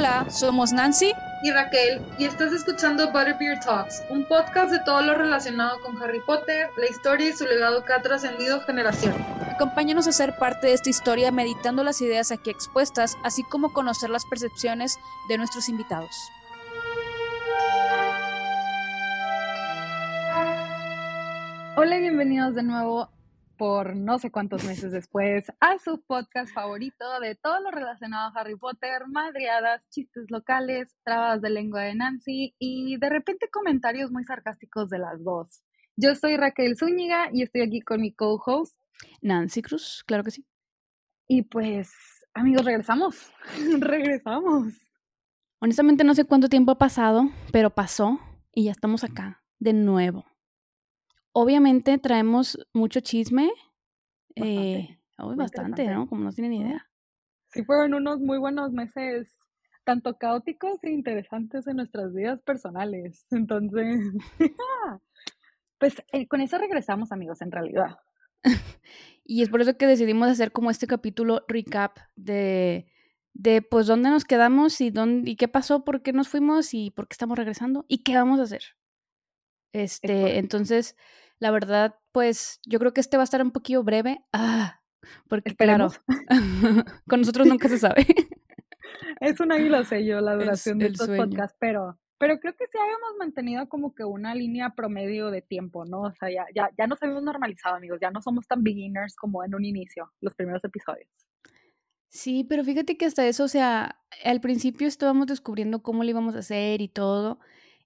Hola, somos Nancy y Raquel y estás escuchando Butterbeer Talks, un podcast de todo lo relacionado con Harry Potter, la historia y su legado que ha trascendido generaciones. Acompáñanos a ser parte de esta historia meditando las ideas aquí expuestas, así como conocer las percepciones de nuestros invitados. Hola y bienvenidos de nuevo por no sé cuántos meses después a su podcast favorito de todo lo relacionado a Harry Potter, madriadas, chistes locales, trabas de lengua de Nancy y de repente comentarios muy sarcásticos de las dos. Yo soy Raquel Zúñiga y estoy aquí con mi co-host Nancy Cruz, claro que sí. Y pues, amigos, regresamos. regresamos. Honestamente no sé cuánto tiempo ha pasado, pero pasó y ya estamos acá de nuevo. Obviamente traemos mucho chisme. Bastante, eh, bastante ¿no? Como no tienen idea. Sí, fueron unos muy buenos meses, tanto caóticos e interesantes en nuestras vidas personales. Entonces, pues eh, con eso regresamos, amigos, en realidad. y es por eso que decidimos hacer como este capítulo recap de, de pues dónde nos quedamos y dónde y qué pasó, por qué nos fuimos y por qué estamos regresando y qué vamos a hacer. Este, entonces, la verdad, pues yo creo que este va a estar un poquito breve. Ah, porque claro, con nosotros nunca se sabe. es un águila sello la duración de estos podcasts, pero, pero creo que sí habíamos mantenido como que una línea promedio de tiempo, ¿no? O sea, ya, ya, ya nos habíamos normalizado, amigos, ya no somos tan beginners como en un inicio, los primeros episodios. Sí, pero fíjate que hasta eso, o sea, al principio estábamos descubriendo cómo lo íbamos a hacer y todo,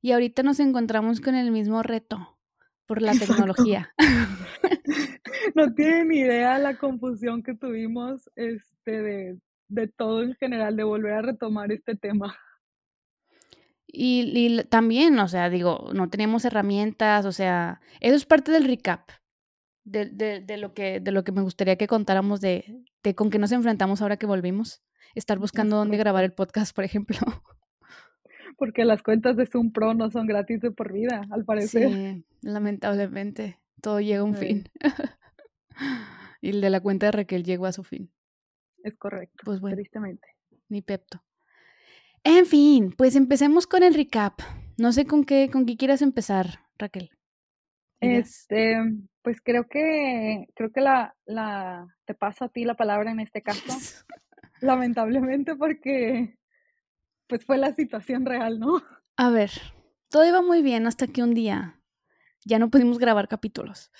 y ahorita nos encontramos con el mismo reto por la tecnología. no tienen idea la confusión que tuvimos este, de, de, todo en general, de volver a retomar este tema. Y, y, también, o sea, digo, no teníamos herramientas, o sea, eso es parte del recap. De, de, de, lo, que, de lo que me gustaría que contáramos de, de con qué nos enfrentamos ahora que volvimos. Estar buscando dónde grabar el podcast, por ejemplo porque las cuentas de Zoom Pro no son gratis de por vida, al parecer. Sí, lamentablemente, todo llega a un fin. y el de la cuenta de Raquel llegó a su fin. Es correcto. Pues bueno, tristemente. Ni pepto. En fin, pues empecemos con el recap. No sé con qué, con qué quieras empezar, Raquel. Este, pues creo que, creo que la, la, te paso a ti la palabra en este caso. Lamentablemente porque pues fue la situación real, ¿no? A ver, todo iba muy bien hasta que un día ya no pudimos grabar capítulos.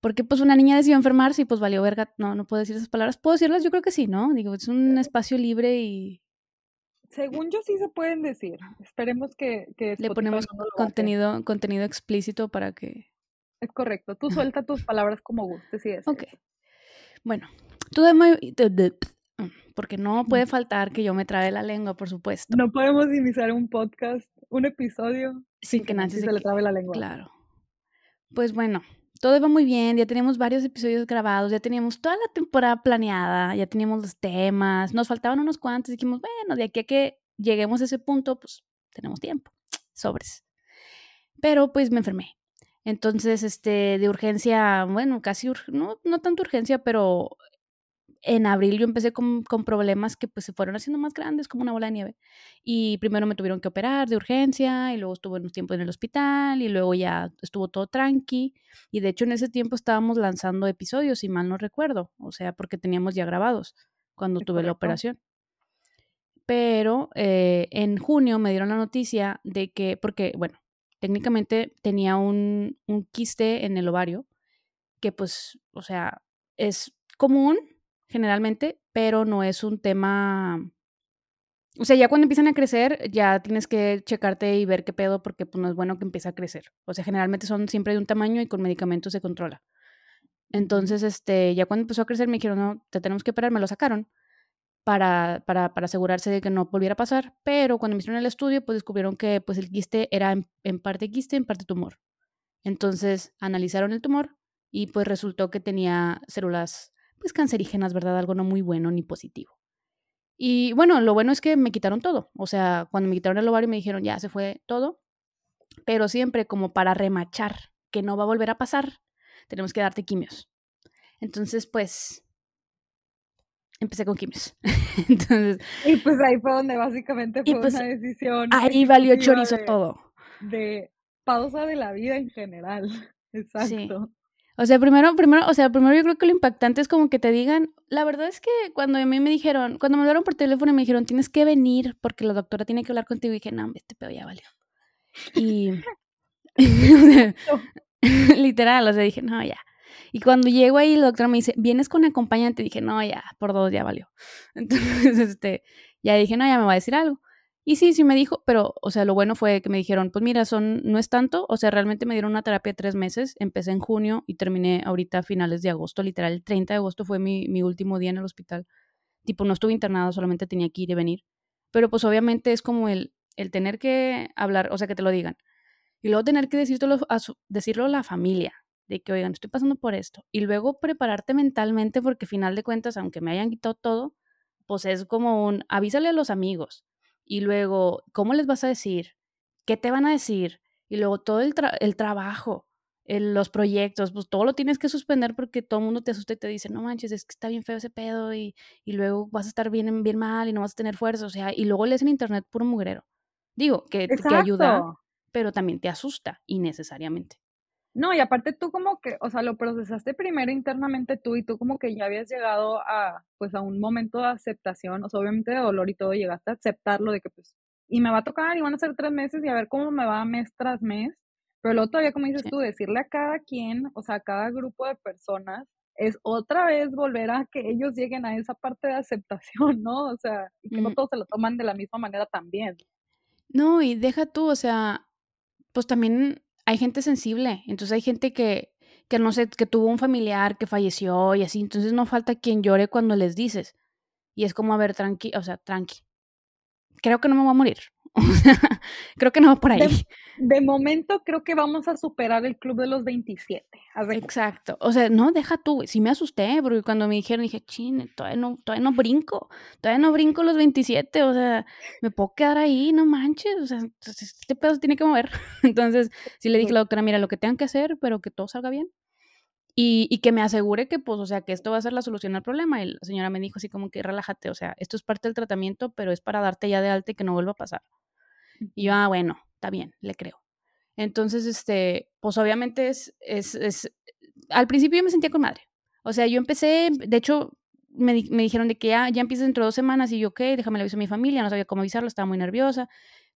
Porque pues una niña decidió enfermarse y pues valió verga. No, no puedo decir esas palabras. ¿Puedo decirlas? Yo creo que sí, ¿no? Digo, es un espacio libre y... Según yo sí se pueden decir. Esperemos que... que Le ponemos contenido, contenido explícito para que... Es correcto. Tú suelta tus palabras como gustes, sí es. Ok. Bueno, todo muy... Mm, porque no puede faltar que yo me trabe la lengua, por supuesto. No podemos iniciar un podcast, un episodio sin que Nancy se, le trabe la lengua. Claro. Pues bueno, todo iba muy bien, ya teníamos varios episodios grabados, ya teníamos toda la temporada planeada, ya teníamos los temas, nos faltaban unos cuantos, dijimos, bueno, de aquí a que lleguemos a ese punto, pues tenemos tiempo, sobres. Pero pues me enfermé. Entonces, este, de urgencia, bueno, casi, no, no tanto urgencia, pero en abril yo empecé con, con, problemas que pues se fueron haciendo más grandes, como una bola de nieve. Y primero me tuvieron que operar de urgencia y luego estuve un tiempo en el hospital y luego ya estuvo todo tranqui. Y de hecho en ese tiempo estábamos lanzando episodios, si mal no recuerdo, o sea, porque teníamos ya grabados cuando tuve la operación. Pero eh, en junio me dieron la noticia de que, porque, bueno, técnicamente tenía un, un quiste en el ovario, que pues, o sea, es común, generalmente, pero no es un tema... O sea, ya cuando empiezan a crecer, ya tienes que checarte y ver qué pedo, porque pues, no es bueno que empiece a crecer. O sea, generalmente son siempre de un tamaño y con medicamentos se controla. Entonces, este, ya cuando empezó a crecer me dijeron, no, te tenemos que operar, me lo sacaron para, para, para, asegurarse de que no volviera a pasar, pero cuando me hicieron el estudio, pues descubrieron que pues el quiste era en, en parte quiste, en parte tumor. Entonces, analizaron el tumor y pues resultó que tenía células pues cancerígenas, ¿verdad? Algo no muy bueno ni positivo. Y bueno, lo bueno es que me quitaron todo. O sea, cuando me quitaron el ovario me dijeron, ya se fue todo. Pero siempre como para remachar que no va a volver a pasar, tenemos que darte quimios. Entonces, pues, empecé con quimios. Entonces, y pues ahí fue donde básicamente fue pues, una decisión. Ahí valió chorizo todo. De pausa de la vida en general. Exacto. O sea, primero, primero, o sea, primero yo creo que lo impactante es como que te digan, la verdad es que cuando a mí me dijeron, cuando me hablaron por teléfono y me dijeron, tienes que venir porque la doctora tiene que hablar contigo, y dije, no, este pedo ya valió. Y, literal, o sea, dije, no, ya. Y cuando llego ahí, la doctora me dice, ¿vienes con acompañante? Dije, no, ya, por dos ya valió. Entonces, este, ya dije, no, ya me va a decir algo. Y sí, sí me dijo, pero, o sea, lo bueno fue que me dijeron, pues mira, son, no es tanto, o sea, realmente me dieron una terapia tres meses, empecé en junio y terminé ahorita a finales de agosto, literal, el 30 de agosto fue mi, mi último día en el hospital. Tipo, no estuve internado, solamente tenía que ir y venir. Pero pues obviamente es como el, el tener que hablar, o sea, que te lo digan. Y luego tener que decirlo a, decirlo a la familia, de que, oigan, estoy pasando por esto. Y luego prepararte mentalmente porque, final de cuentas, aunque me hayan quitado todo, pues es como un, avísale a los amigos. Y luego, ¿cómo les vas a decir? ¿Qué te van a decir? Y luego todo el, el trabajo, los proyectos, pues todo lo tienes que suspender porque todo el mundo te asusta y te dice, no manches, es que está bien feo ese pedo y, y luego vas a estar bien, bien mal y no vas a tener fuerza. O sea, y luego lees en internet puro mugrero. Digo, que, que ayuda, pero también te asusta innecesariamente. No, y aparte tú como que, o sea, lo procesaste primero internamente tú y tú como que ya habías llegado a, pues a un momento de aceptación, o sea, obviamente de dolor y todo, llegaste a aceptarlo de que pues, y me va a tocar y van a ser tres meses y a ver cómo me va mes tras mes, pero luego todavía como dices tú, decirle a cada quien, o sea, a cada grupo de personas, es otra vez volver a que ellos lleguen a esa parte de aceptación, ¿no? O sea, y que no todos se lo toman de la misma manera también. No, y deja tú, o sea, pues también hay gente sensible, entonces hay gente que, que no sé, que tuvo un familiar que falleció y así, entonces no falta quien llore cuando les dices. Y es como, a ver, tranqui, o sea, tranqui. Creo que no me voy a morir. creo que no va por ahí. De, momento creo que vamos a superar el club de los 27. Exacto. O sea, no, deja tú, sí me asusté, porque cuando me dijeron, dije, chine, todavía no, todavía no brinco, todavía no brinco los 27, o sea, me puedo quedar ahí, no manches, o sea, este pedo se tiene que mover. Entonces, sí le dije a la doctora, mira, lo que tengan que hacer, pero que todo salga bien. Y, y, que me asegure que, pues, o sea, que esto va a ser la solución al problema. Y la señora me dijo así como que relájate, o sea, esto es parte del tratamiento, pero es para darte ya de alta y que no vuelva a pasar. Y yo, ah, bueno, está bien, le creo. Entonces, este, pues obviamente es, es, es, al principio yo me sentía con madre. O sea, yo empecé, de hecho, me, me dijeron de que ya, ya empieza dentro de dos semanas y yo, ok, déjame le aviso a mi familia, no sabía cómo avisarlo, estaba muy nerviosa.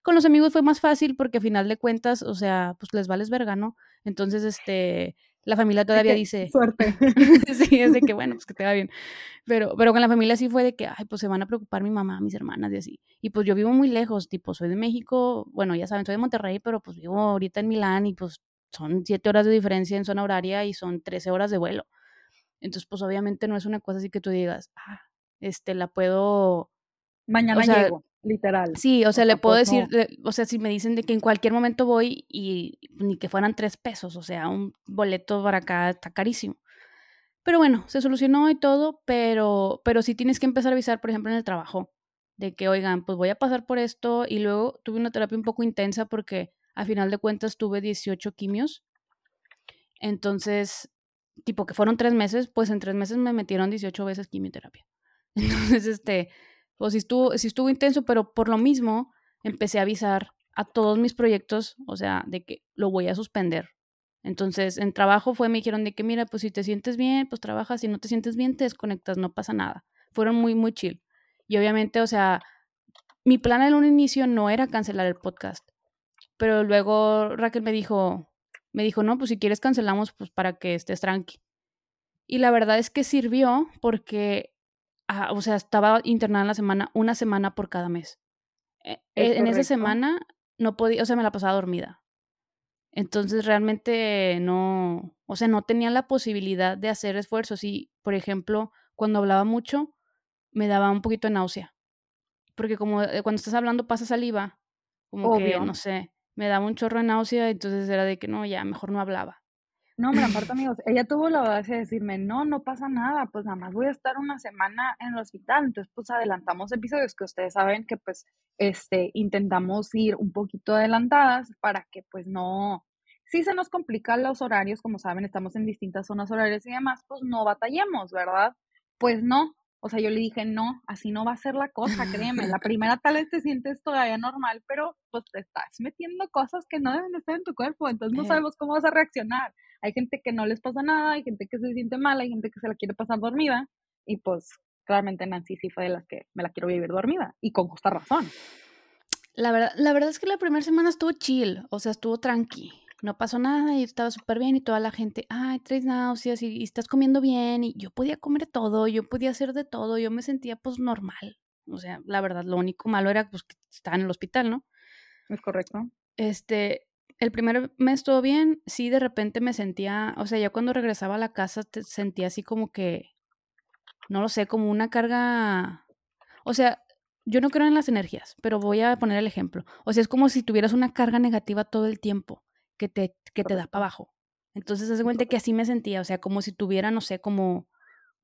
Con los amigos fue más fácil porque a final de cuentas, o sea, pues les vales verga, ¿no? Entonces, este, la familia todavía dice... Suerte. sí, es de que, bueno, pues que te va bien. Pero, pero con la familia sí fue de que, ay, pues se van a preocupar mi mamá, mis hermanas y así. Y pues yo vivo muy lejos, tipo, soy de México, bueno, ya saben, soy de Monterrey, pero pues vivo ahorita en Milán y pues son siete horas de diferencia en zona horaria y son trece horas de vuelo. Entonces, pues obviamente no es una cosa así que tú digas, ah, este, la puedo... Mañana llego literal. Sí, o sea, le puedo decir, o sea, si me dicen de que en cualquier momento voy y ni que fueran tres pesos, o sea, un boleto para acá está carísimo. Pero bueno, se solucionó y todo, pero, pero sí tienes que empezar a avisar, por ejemplo, en el trabajo, de que, oigan, pues voy a pasar por esto y luego tuve una terapia un poco intensa porque a final de cuentas tuve 18 quimios. Entonces, tipo que fueron tres meses, pues en tres meses me metieron 18 veces quimioterapia. Entonces, este, o si estuvo, si estuvo intenso, pero por lo mismo empecé a avisar a todos mis proyectos, o sea, de que lo voy a suspender. Entonces, en trabajo fue, me dijeron de que, mira, pues si te sientes bien, pues trabajas, si no te sientes bien, te desconectas, no pasa nada. Fueron muy, muy chill. Y obviamente, o sea, mi plan en un inicio no era cancelar el podcast, pero luego Raquel me dijo, me dijo, no, pues si quieres cancelamos, pues para que estés tranqui. Y la verdad es que sirvió porque Ah, o sea, estaba internada en la semana, una semana por cada mes. E, e, en esa semana no podía, o sea, me la pasaba dormida. Entonces realmente no, o sea, no tenía la posibilidad de hacer esfuerzos. Y, por ejemplo, cuando hablaba mucho, me daba un poquito de náusea. Porque como eh, cuando estás hablando pasa saliva, como que, no sé, me daba un chorro de náusea, entonces era de que no, ya, mejor no hablaba. No, me aparte, amigos, ella tuvo la audacia de decirme, no, no pasa nada, pues nada más voy a estar una semana en el hospital, entonces pues adelantamos episodios que ustedes saben que pues este intentamos ir un poquito adelantadas para que pues no, si se nos complican los horarios, como saben, estamos en distintas zonas horarias y demás, pues no batallemos, ¿verdad? Pues no, O sea, yo le dije, no, así no va a ser la cosa, créeme. La primera tal vez te sientes todavía normal, pero pues te estás metiendo cosas que no deben estar en tu cuerpo, entonces no Eh. sabemos cómo vas a reaccionar. Hay gente que no les pasa nada, hay gente que se siente mal, hay gente que se la quiere pasar dormida, y pues claramente Nancy sí fue de las que me la quiero vivir dormida, y con justa razón. La verdad, la verdad es que la primera semana estuvo chill, o sea, estuvo tranqui. No pasó nada y estaba súper bien y toda la gente, ay, traes náuseas y, y estás comiendo bien y yo podía comer todo, yo podía hacer de todo, yo me sentía pues normal. O sea, la verdad, lo único malo era pues que estaba en el hospital, ¿no? ¿Es correcto? Este, el primer mes todo bien, sí, de repente me sentía, o sea, ya cuando regresaba a la casa te sentía así como que, no lo sé, como una carga, o sea, yo no creo en las energías, pero voy a poner el ejemplo. O sea, es como si tuvieras una carga negativa todo el tiempo que te, que te da para abajo. Entonces, haz de cuenta que así me sentía, o sea, como si tuviera, no sé, como,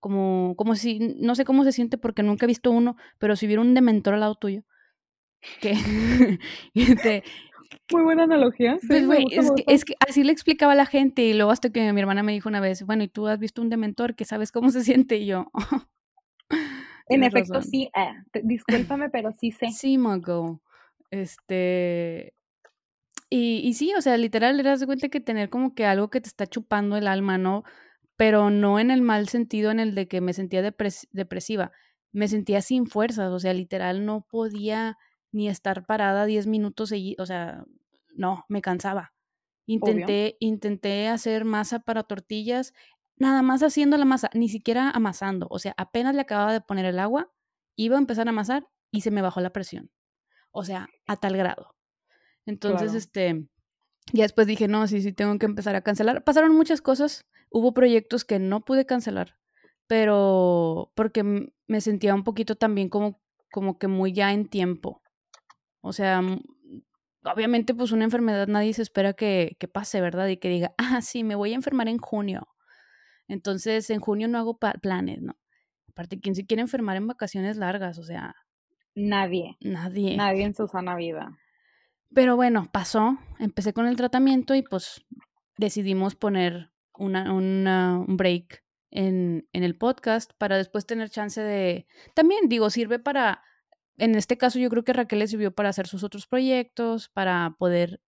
como, como si, no sé cómo se siente porque nunca he visto uno, pero si hubiera un dementor al lado tuyo, que, que te, Muy buena analogía. Sí, pues, gusta, es que, es que así le explicaba a la gente y luego hasta que mi hermana me dijo una vez, bueno, ¿y tú has visto un dementor que sabes cómo se siente? Y yo, En efecto, razón. sí, eh, discúlpame, pero sí sé. Sí, Mago. Este. Y, y sí, o sea, literal, eras de cuenta que tener como que algo que te está chupando el alma, ¿no? Pero no en el mal sentido, en el de que me sentía depres- depresiva. Me sentía sin fuerzas, o sea, literal, no podía ni estar parada 10 minutos seguidos, o sea, no, me cansaba. Obvio. Intenté, intenté hacer masa para tortillas, nada más haciendo la masa, ni siquiera amasando, o sea, apenas le acababa de poner el agua, iba a empezar a amasar y se me bajó la presión. O sea, a tal grado. Entonces, Claro. este, ya después dije, no, sí, sí, tengo que empezar a cancelar. Pasaron muchas cosas, hubo proyectos que no pude cancelar, pero porque me sentía un poquito también como, como que muy ya en tiempo. O sea, obviamente pues una enfermedad nadie se espera que, que pase, ¿verdad? Y que diga, ah, sí, me voy a enfermar en junio. Entonces, en junio no hago planes, ¿no? Aparte, ¿quién se quiere enfermar en vacaciones largas? O sea, Nadie, nadie. nadie en su sana vida. Pero bueno, pasó, empecé con el tratamiento y pues decidimos poner una, una- un break en, en el podcast para después tener chance de... También digo, sirve para... En este caso yo creo que Raquel le sirvió para hacer sus otros proyectos, para poder...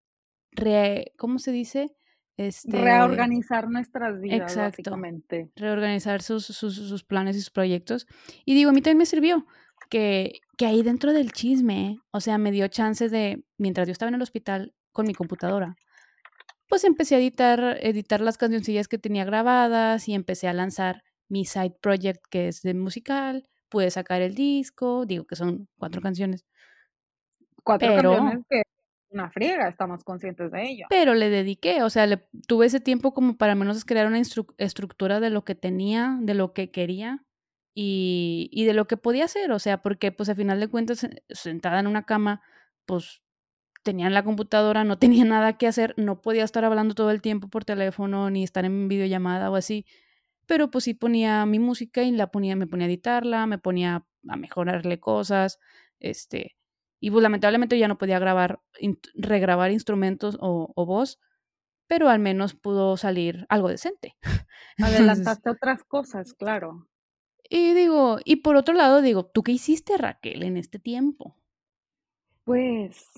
Re, ¿Cómo se dice? Este, Reorganizar nuestras vidas, Exacto. básicamente. reorganizar sus, sus, sus planes y sus proyectos. Y digo, a mí también me sirvió que, que ahí dentro del chisme, o sea, me dio chance de, mientras yo estaba en el hospital con mi computadora, pues empecé a editar, editar las cancioncillas que tenía grabadas y empecé a lanzar mi side project que es de musical, pude sacar el disco, digo que son cuatro canciones, Cuatro Pero- canciones que una friega, estamos conscientes de ello. pero le dediqué, o sea, le, tuve ese tiempo como para al menos crear una estructura de lo que tenía, de lo que quería y, y de lo que podía hacer, o sea, porque pues a final de cuentas eh, sentada en una cama, pues tenía la computadora, no tenía nada que hacer, no podía estar hablando todo el tiempo por teléfono ni estar en videollamada o así, pero pues sí ponía mi música y la ponía, me ponía a editarla, me ponía a mejorarle cosas, este, y pues lamentablemente ya no podía grabar, in- regrabar instrumentos o, o voz, pero al menos pudo salir algo decente. Adelantaste otras cosas, claro. y digo, y por otro lado digo, ¿tú qué hiciste Raquel en este tiempo? Pues,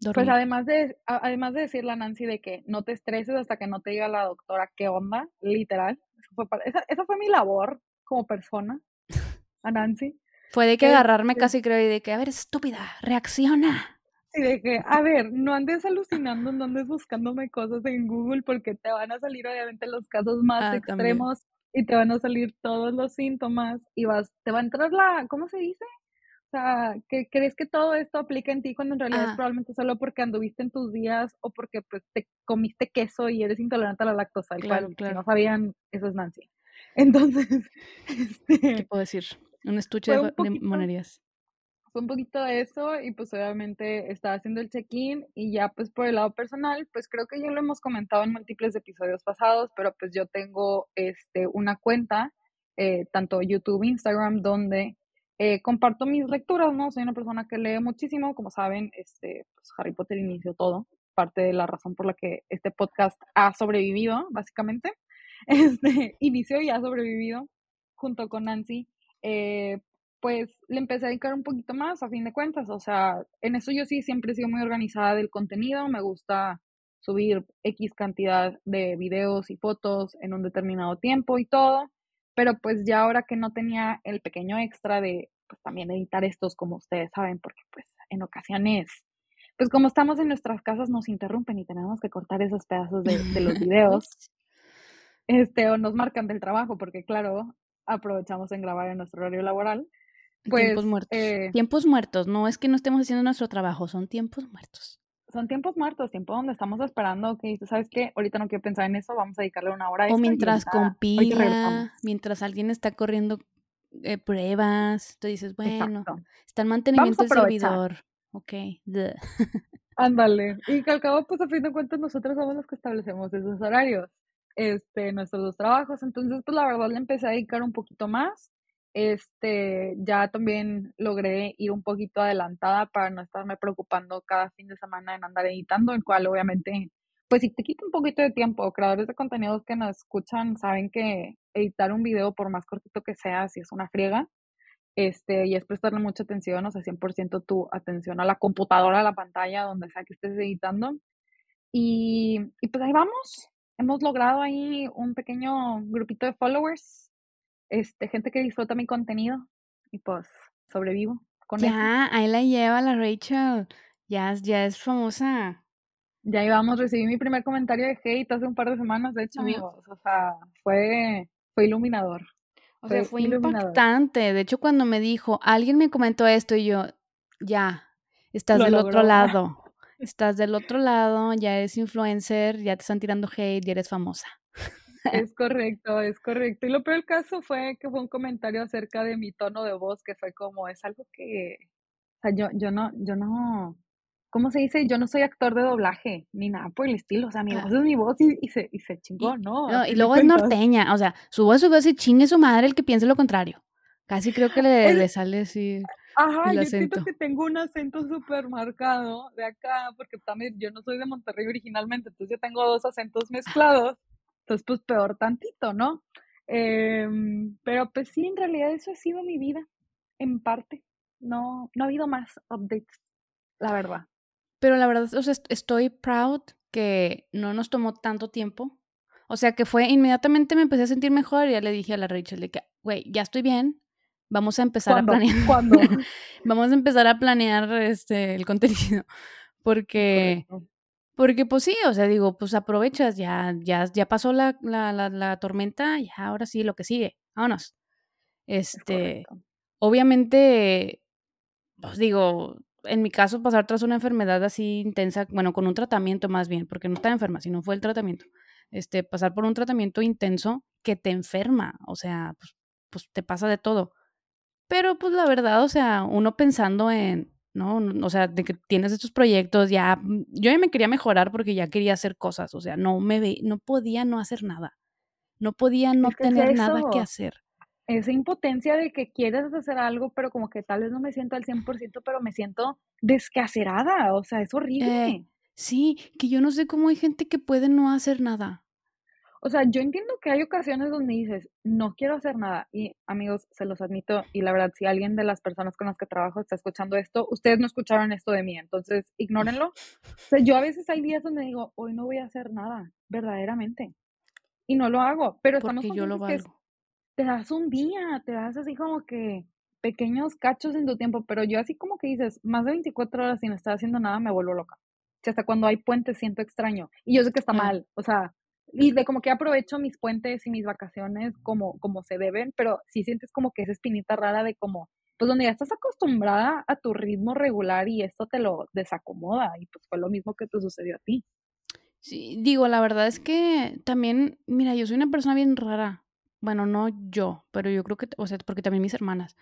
pues Dormir. además de, además de decirle a Nancy de que no te estreses hasta que no te diga la doctora qué onda, literal. Eso fue para- esa, esa fue mi labor como persona, a Nancy. Fue de que agarrarme Este- casi creo y de que, a ver, estúpida, reacciona. Y de que, a ver, no andes alucinando, no andes buscándome cosas en Google porque te van a salir obviamente los casos más Ah, también. extremos y te van a salir todos los síntomas y vas, te va a entrar la, ¿cómo se dice? O sea, que crees que todo esto aplica en ti cuando en realidad es Ah. probablemente solo porque anduviste en tus días o porque pues te comiste queso y eres intolerante a la lactosa, el Claro, cual, si no sabían, eso es Nancy. Entonces, ¿Qué este, puedo decir? Un estuche de, monerías. fue un poquito de eso y pues obviamente estaba haciendo el check-in y ya pues por el lado personal, pues creo que ya lo hemos comentado en múltiples episodios pasados, pero pues yo tengo este, una cuenta, eh, tanto YouTube, Instagram, donde eh, comparto mis lecturas, ¿no? Soy una persona que lee muchísimo, como saben, este, pues Harry Potter inició todo, parte de la razón por la que este podcast ha sobrevivido, básicamente. Este, inició y ha sobrevivido. junto con Nancy, eh, pues le empecé a dedicar un poquito más a fin de cuentas. O sea, en eso yo sí siempre he sido muy organizada del contenido. Me gusta subir X cantidad de videos y fotos en un determinado tiempo y todo. Pero pues ya ahora que no tenía el pequeño extra de pues también editar estos como ustedes saben, porque pues en ocasiones, pues como estamos en nuestras casas nos interrumpen y tenemos que cortar esos pedazos de, de los videos. este, o nos marcan del trabajo, porque claro, aprovechamos en grabar en nuestro horario laboral. Pues, tiempos muertos. Eh, tiempos muertos, no es que no estemos haciendo nuestro trabajo, son tiempos muertos. Son tiempos muertos, tiempo donde estamos esperando que, ¿sabes qué? Ahorita no quiero pensar en eso, vamos a dedicarle una hora a O mientras compila, mientras alguien está corriendo eh, pruebas, tú dices, bueno, está en mantenimiento del servidor. Ok. Ándale. Y que al cabo, pues a fin de cuentas, nosotros somos los que establecemos esos horarios, este, nuestros dos trabajos. Entonces, pues la verdad le empecé a dedicar un poquito más este, ya también logré ir un poquito adelantada para no estarme preocupando cada fin de semana en andar editando, el cual obviamente, pues si te quita un poquito de tiempo, creadores de contenidos que nos escuchan saben que editar un video, por más cortito que sea, si es una friega, este, y es prestarle mucha atención, o sea, 100% tu atención a la computadora, a la pantalla, donde sea que estés editando. Y, y pues ahí vamos, hemos logrado ahí un pequeño grupito de followers este, gente que disfruta mi contenido y pues sobrevivo con Ya, ahí la lleva la Rachel. Ya, ya es famosa. Ya íbamos, recibí mi primer comentario de hate hace un par de semanas, de hecho, amigos. O sea, fue, fue iluminador. O sea, fue impactante. De hecho, cuando me dijo, alguien me comentó esto y yo, ya, estás del otro lado. Estás del otro lado, ya eres influencer, ya te están tirando hate, ya eres famosa. Es correcto, es correcto. Y lo peor del caso fue que fue un comentario acerca de mi tono de voz, que fue como, es algo que, o sea, yo, yo no, yo no, ¿cómo se dice? Yo no soy actor de doblaje, ni nada por el estilo, o sea, mi ah. voz es mi voz y, se, y se chingó, ¿no? y luego es norteña, o sea, su voz, su voz y chingue su madre el que piense lo contrario. Casi creo que le, le sale así. Ajá, yo siento que tengo un acento súper marcado de acá, porque también yo no soy de Monterrey originalmente, entonces yo tengo dos acentos mezclados. Entonces, pues peor tantito, ¿no? Em, pero pues sí, en realidad eso ha sido mi vida, en parte. No, no ha habido más updates, la verdad. Pero la verdad, o sea, estoy proud que no nos tomó tanto tiempo. O sea, que fue inmediatamente me empecé a sentir mejor y ya le dije a la Rachel de que, güey, ya estoy bien, vamos a empezar a planear. ¿Cuándo? vamos a empezar a planear este el contenido. Porque porque pues sí, o sea, digo, pues aprovechas, ya, ya, ya pasó la, la, la, tormenta, ya ahora sí lo que sigue, vámonos. Este, obviamente, pues digo, en mi caso pasar tras una enfermedad así intensa, bueno, con un tratamiento más bien, porque no estaba enferma, sino fue el tratamiento. Este, pasar por un tratamiento intenso que te enferma, o sea, pues, pues te pasa de todo. Pero pues la verdad, o sea, uno pensando en, ¿no? O sea, de que tienes estos proyectos, ya, mm, yo ya me quería mejorar porque ya quería hacer cosas, o sea, no me ve, no podía no hacer nada, no podía no tener nada que hacer. Esa impotencia de que quieres hacer algo, pero como que tal vez no me siento al 100%, pero me siento descacerada, o sea, es horrible. Eh, sí, que yo no sé cómo hay gente que puede no hacer nada. O sea, yo entiendo que hay ocasiones donde dices, no quiero hacer nada. Y amigos, se los admito, y la verdad, si alguien de las personas con las que trabajo está escuchando esto, ustedes no escucharon esto de mí, entonces ignórenlo. O sea, yo a veces hay días donde digo, hoy no voy a hacer nada, verdaderamente. Y no lo hago, pero estamos yo lo que te das un día, te das así como que pequeños cachos en tu tiempo, pero yo así como que dices, más de 24 horas sin estar haciendo nada, me vuelvo loca. O sea, hasta cuando hay puentes siento extraño. Y yo sé que está mal, o sea, y de como que aprovecho mis puentes y mis vacaciones como, como se deben, pero sí sientes como que esa espinita rara de como, pues donde ya estás acostumbrada a tu ritmo regular y esto te lo desacomoda y pues fue lo mismo que te sucedió a ti. Sí, digo, la verdad es que también, mira, yo soy una persona bien rara. Bueno, no yo, pero yo creo que, o sea, porque también mis hermanas.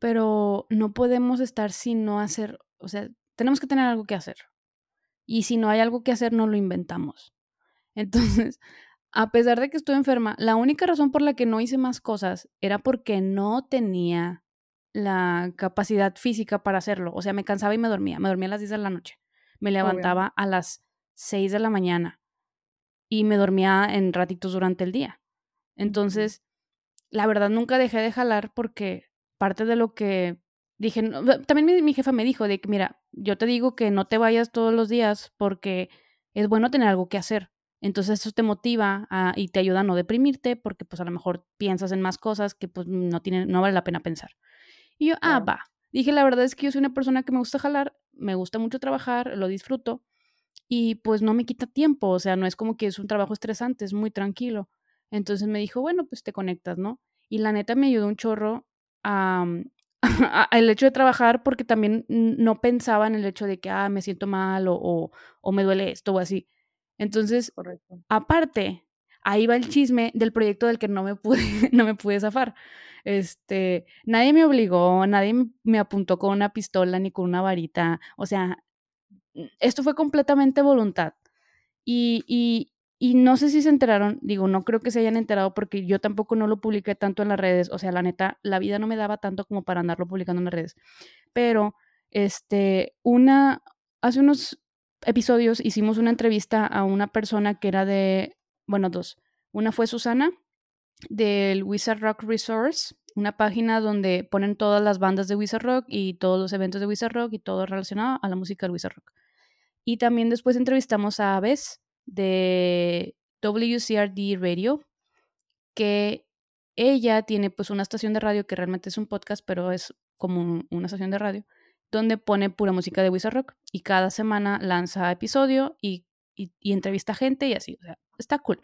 Pero no podemos estar sin no hacer, o sea, tenemos que tener algo que hacer. Y si no hay algo que hacer, no lo inventamos. Entonces, a pesar de que estuve enferma, la única razón por la que no hice más cosas era porque no tenía la capacidad física para hacerlo. O sea, me cansaba y me dormía. Me dormía a las 10 de la noche. Me levantaba a las 6 de la mañana y me dormía en ratitos durante el día. Entonces, la verdad nunca dejé de jalar porque parte de lo que dije, también mi, mi, jefa me dijo de que, mira, yo te digo que no te vayas todos los días porque es bueno tener algo que hacer. Entonces eso te motiva y te ayuda a no deprimirte porque pues a lo mejor piensas en más cosas que pues no, tiene, no vale la pena pensar. Y yo, ah, va. Dije, la verdad es que yo soy una persona que me gusta jalar, me gusta mucho trabajar, lo disfruto y pues no me quita tiempo, o sea, no es como que es un trabajo estresante, es muy tranquilo. Entonces me dijo, bueno, pues te conectas, ¿no? Y la neta me ayudó un chorro a, el hecho de trabajar porque también no pensaba en el hecho de que, ah, me siento mal o, o, me duele esto o así. Entonces, aparte, ahí va el chisme del proyecto del que no me pude, no me pude zafar. Este, nadie me obligó, nadie me apuntó con una pistola ni con una varita. O sea, esto fue completamente voluntad. Y, y, y no sé si se enteraron, digo, no creo que se hayan enterado porque yo tampoco no lo publiqué tanto en las redes, o sea, la neta, la vida no me daba tanto como para andarlo publicando en las redes. Pero, este, una, hace unos episodios hicimos una entrevista a una persona que era de, bueno, dos. Una fue Susana del Wizard Rock Resource, una página donde ponen todas las bandas de Wizard Rock y todos los eventos de Wizard Rock y todo relacionado a la música del Wizard Rock. Y también después entrevistamos a Aves, de WCRD Radio, que ella tiene pues una estación de radio que realmente es un podcast, pero es como una estación de radio, donde pone pura música de Wizard Rock y cada semana lanza episodio y, y, entrevista gente y así, o sea, está cool.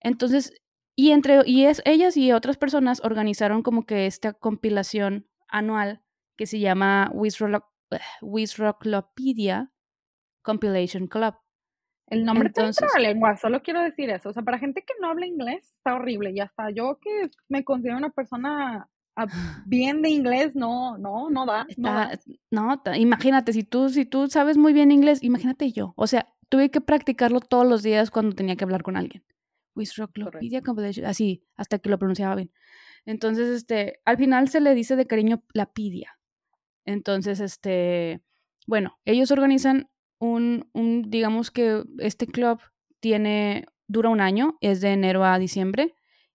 Entonces, y entre y es, ellas y otras personas organizaron como que esta compilación anual que se llama Wizrocklopedia Compilation Club. El nombre Entonces, la lengua, solo quiero decir eso. O sea, para gente que no habla inglés, está horrible. Y hasta yo que me considero una persona bien de inglés, no, no, no da. no, imagínate, si tú, si tú sabes muy bien inglés, imagínate yo. O sea, tuve que practicarlo todos los días cuando tenía que hablar con alguien. así, hasta que lo pronunciaba bien. Entonces, este, al final se le dice de cariño la pidia. Entonces, este, bueno, ellos organizan un, un, digamos que este club tiene, dura un año, es de enero a diciembre,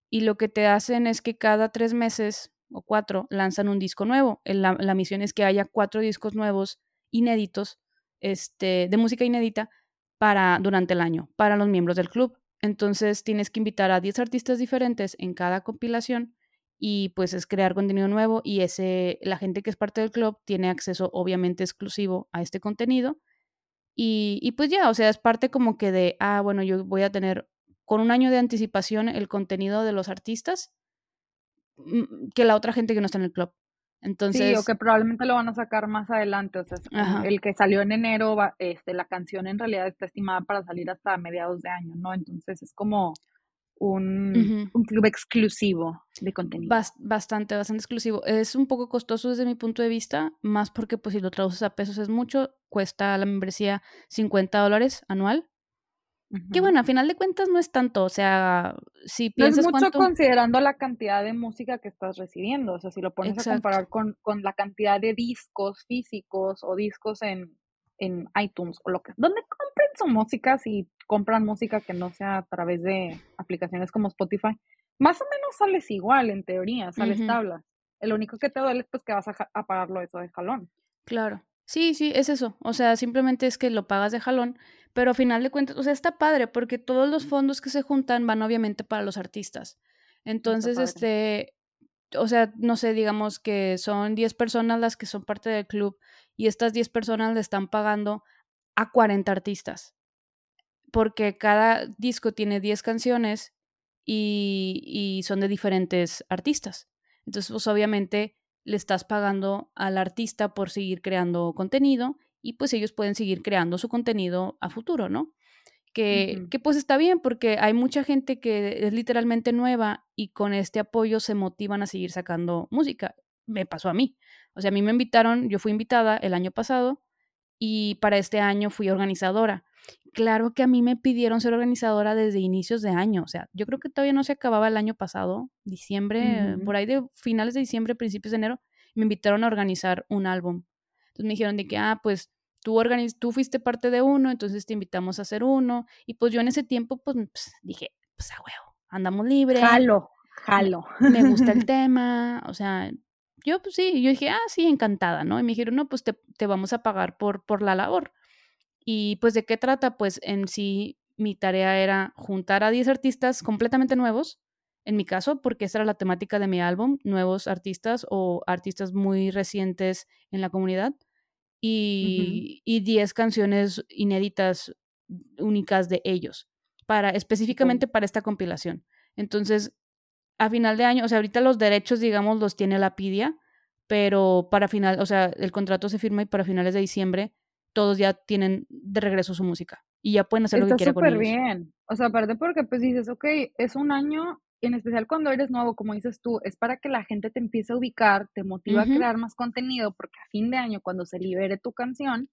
y lo que te hacen es que cada tres meses o cuatro lanzan un disco nuevo. La, la misión es que haya cuatro discos nuevos inéditos, este, de música inédita, para, durante el año, para los miembros del club. Entonces tienes que invitar a 10 artistas diferentes en cada compilación y pues es crear contenido nuevo y ese la gente que es parte del club tiene acceso obviamente exclusivo a este contenido y, pues ya, o sea, es parte como que de, ah, bueno, yo voy a tener con un año de anticipación el contenido de los artistas que la otra gente que no está en el club. Entonces, sí, o que probablemente lo van a sacar más adelante. O sea, el que salió en enero, este, la canción en realidad está estimada para salir hasta mediados de año, ¿no? Entonces es como un, un club exclusivo de contenido. bastante, bastante exclusivo. Es un poco costoso desde mi punto de vista, más porque pues si lo traduces a pesos es mucho, cuesta la membresía 50 dólares anual. Que bueno, a final de cuentas no es tanto, o sea, si piensas no es mucho considerando la cantidad de música que estás recibiendo, o sea, si lo pones a comparar con, con la cantidad de discos físicos o discos en, en iTunes o lo que, donde compren su música si compran música que no sea a través de aplicaciones como Spotify, más o menos sales igual, en teoría, sales tablas. El único que te duele es pues que vas a, pagarlo eso de jalón. Claro. Sí, sí, es eso. O sea, simplemente es que lo pagas de jalón, pero a final de cuentas, o sea, está padre porque todos los fondos que se juntan van obviamente para los artistas. Entonces, este, o sea, no sé, digamos que son 10 personas las que son parte del club y estas 10 personas le están pagando a 40 artistas porque cada disco tiene 10 canciones y, son de diferentes artistas. Entonces, pues obviamente le estás pagando al artista por seguir creando contenido y pues ellos pueden seguir creando su contenido a futuro, ¿no? Que, que, pues está bien porque hay mucha gente que es literalmente nueva y con este apoyo se motivan a seguir sacando música. Me pasó a mí. O sea, a mí me invitaron, yo fui invitada el año pasado y para este año fui organizadora. Claro que a mí me pidieron ser organizadora desde inicios de año, o sea, yo creo que todavía no se acababa el año pasado, diciembre, por ahí de finales de diciembre, principios de enero, me invitaron a organizar un álbum. Entonces me dijeron de que, ah, pues tú, tú fuiste parte de uno, entonces te invitamos a hacer uno. Y pues yo en ese tiempo, pues, pues dije, pues a huevo, andamos libre. Jalo, Jalo. Me, gusta el tema, o sea, yo pues sí, yo dije, ah, sí, encantada, ¿no? Y me dijeron, no, pues te, te vamos a pagar por, por la labor. Y pues de qué trata, pues en sí mi tarea era juntar a 10 artistas completamente nuevos, en mi caso, porque esa era la temática de mi álbum, nuevos artistas o artistas muy recientes en la comunidad, y, 10 canciones inéditas únicas de ellos, para, específicamente para esta compilación. Entonces, a final de año, o sea, ahorita los derechos, digamos, los tiene la PIDIA, pero para final, o sea, el contrato se firma y para finales de diciembre todos ya tienen de regreso su música y ya pueden hacer lo que quieran con ellos. bien. O sea, aparte porque pues dices, ok, es un año, en especial cuando eres nuevo, como dices tú, es para que la gente te empiece a ubicar, te motiva a crear más contenido, porque a fin de año, cuando se libere tu canción,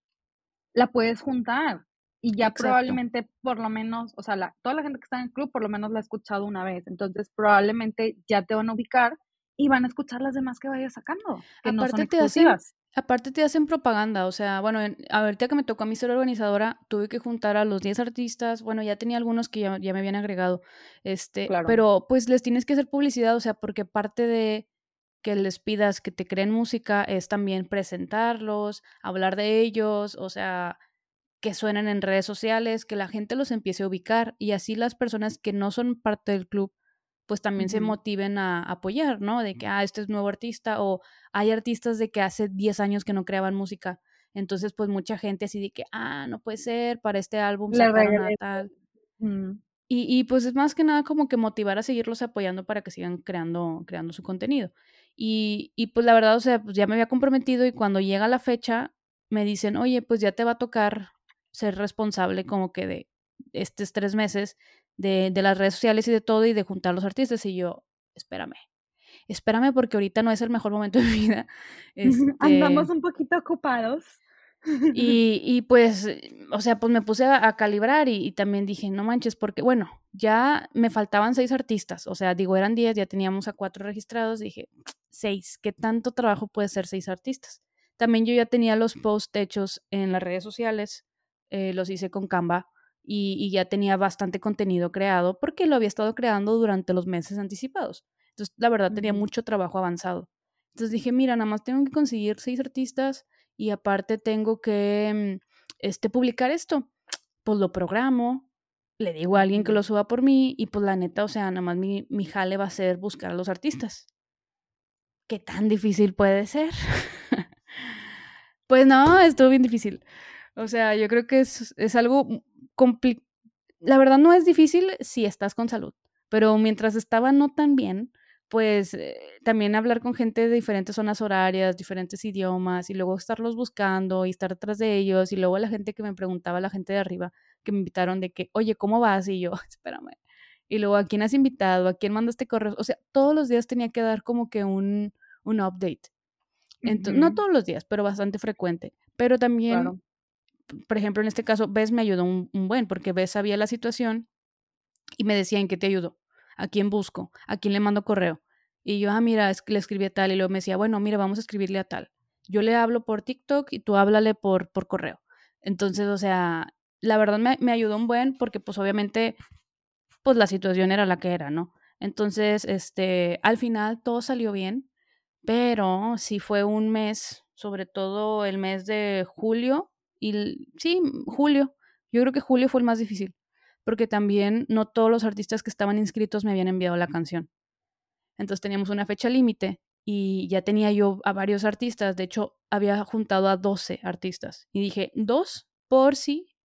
la puedes juntar. Y ya probablemente, por lo menos, o sea, la, toda la gente que está en el club, por lo menos la ha escuchado una vez. Entonces, probablemente ya te van a ubicar y van a escuchar las demás que vayas sacando. Que Aparte no son. Aparte te hacen propaganda, o sea, bueno, ahorita que me tocó a mí ser organizadora, tuve que juntar a los 10 artistas, bueno, ya tenía algunos que ya, me habían agregado, este, pero pues les tienes que hacer publicidad, o sea, porque parte de que les pidas que te creen música es también presentarlos, hablar de ellos, o sea, que suenen en redes sociales, que la gente los empiece a ubicar y así las personas que no son parte del club pues también se motiven a apoyar, ¿no? De que, ah, este es nuevo artista o hay artistas de que hace 10 años que no creaban música. Entonces, pues mucha gente así de que, ah, no puede ser, para este álbum sacaron a tal. Y, y, pues es más que nada como que motivar a seguirlos apoyando para que sigan creando, creando su contenido. Y, y pues la verdad, o sea, pues ya me había comprometido y cuando llega la fecha me dicen, oye, pues ya te va a tocar ser responsable como que de estos tres meses de, de, las redes sociales y de todo y de juntar los artistas. Y yo, espérame, espérame porque ahorita no es el mejor momento de mi vida. Andamos este un poquito ocupados. Y, y, pues, o sea, pues me puse a, calibrar y, también dije, no manches, porque bueno, ya me faltaban seis artistas, o sea, digo, eran diez, ya teníamos a cuatro registrados, dije, seis, ¿qué tanto trabajo puede ser seis artistas? También yo ya tenía los posts hechos en las redes sociales, eh, los hice con Canva, y, ya tenía bastante contenido creado porque lo había estado creando durante los meses anticipados. Entonces, la verdad, tenía mucho trabajo avanzado. Entonces dije, mira, nada más tengo que conseguir seis artistas y aparte tengo que mm, este, publicar esto. Pues lo programo, le digo a alguien que lo suba por mí y pues la neta, o sea, nada más mi, mi jale va a ser buscar a los artistas. ¿Qué tan difícil puede ser? pues no, estuvo bien difícil. O sea, yo creo que es, es algo la verdad no es difícil si estás con salud, pero mientras estaba no tan bien, pues eh, también hablar con gente de diferentes zonas horarias, diferentes idiomas, y luego estarlos buscando y estar detrás de ellos, y luego la gente que me preguntaba, la gente de arriba, que me invitaron de que, oye, ¿cómo vas? Y yo, espérame. Y luego, ¿a quién has invitado? ¿A quién mandaste correos? O sea, todos los días tenía que dar como que un, un update. Entonces, No todos los días, pero bastante frecuente. Pero también por ejemplo, en este caso, Bess me ayudó un, buen, porque Bess sabía la situación y me decía en qué te ayudo, a quién busco, a quién le mando correo. Y yo, ah, mira, le escribí a tal, y luego me decía, bueno, mira, vamos a escribirle a tal. Yo le hablo por TikTok y tú háblale por, por correo. Entonces, o sea, la verdad me, me ayudó un buen porque pues obviamente, pues la situación era la que era, ¿no? Entonces, este, al final todo salió bien, pero sí fue un mes, sobre todo el mes de julio, y sí, julio. Yo creo que julio fue el más difícil, porque también no todos los artistas que estaban inscritos me habían enviado la canción. Entonces teníamos una fecha límite y ya tenía yo a varios artistas. De hecho, había juntado a 12 artistas. Y dije, dos por si,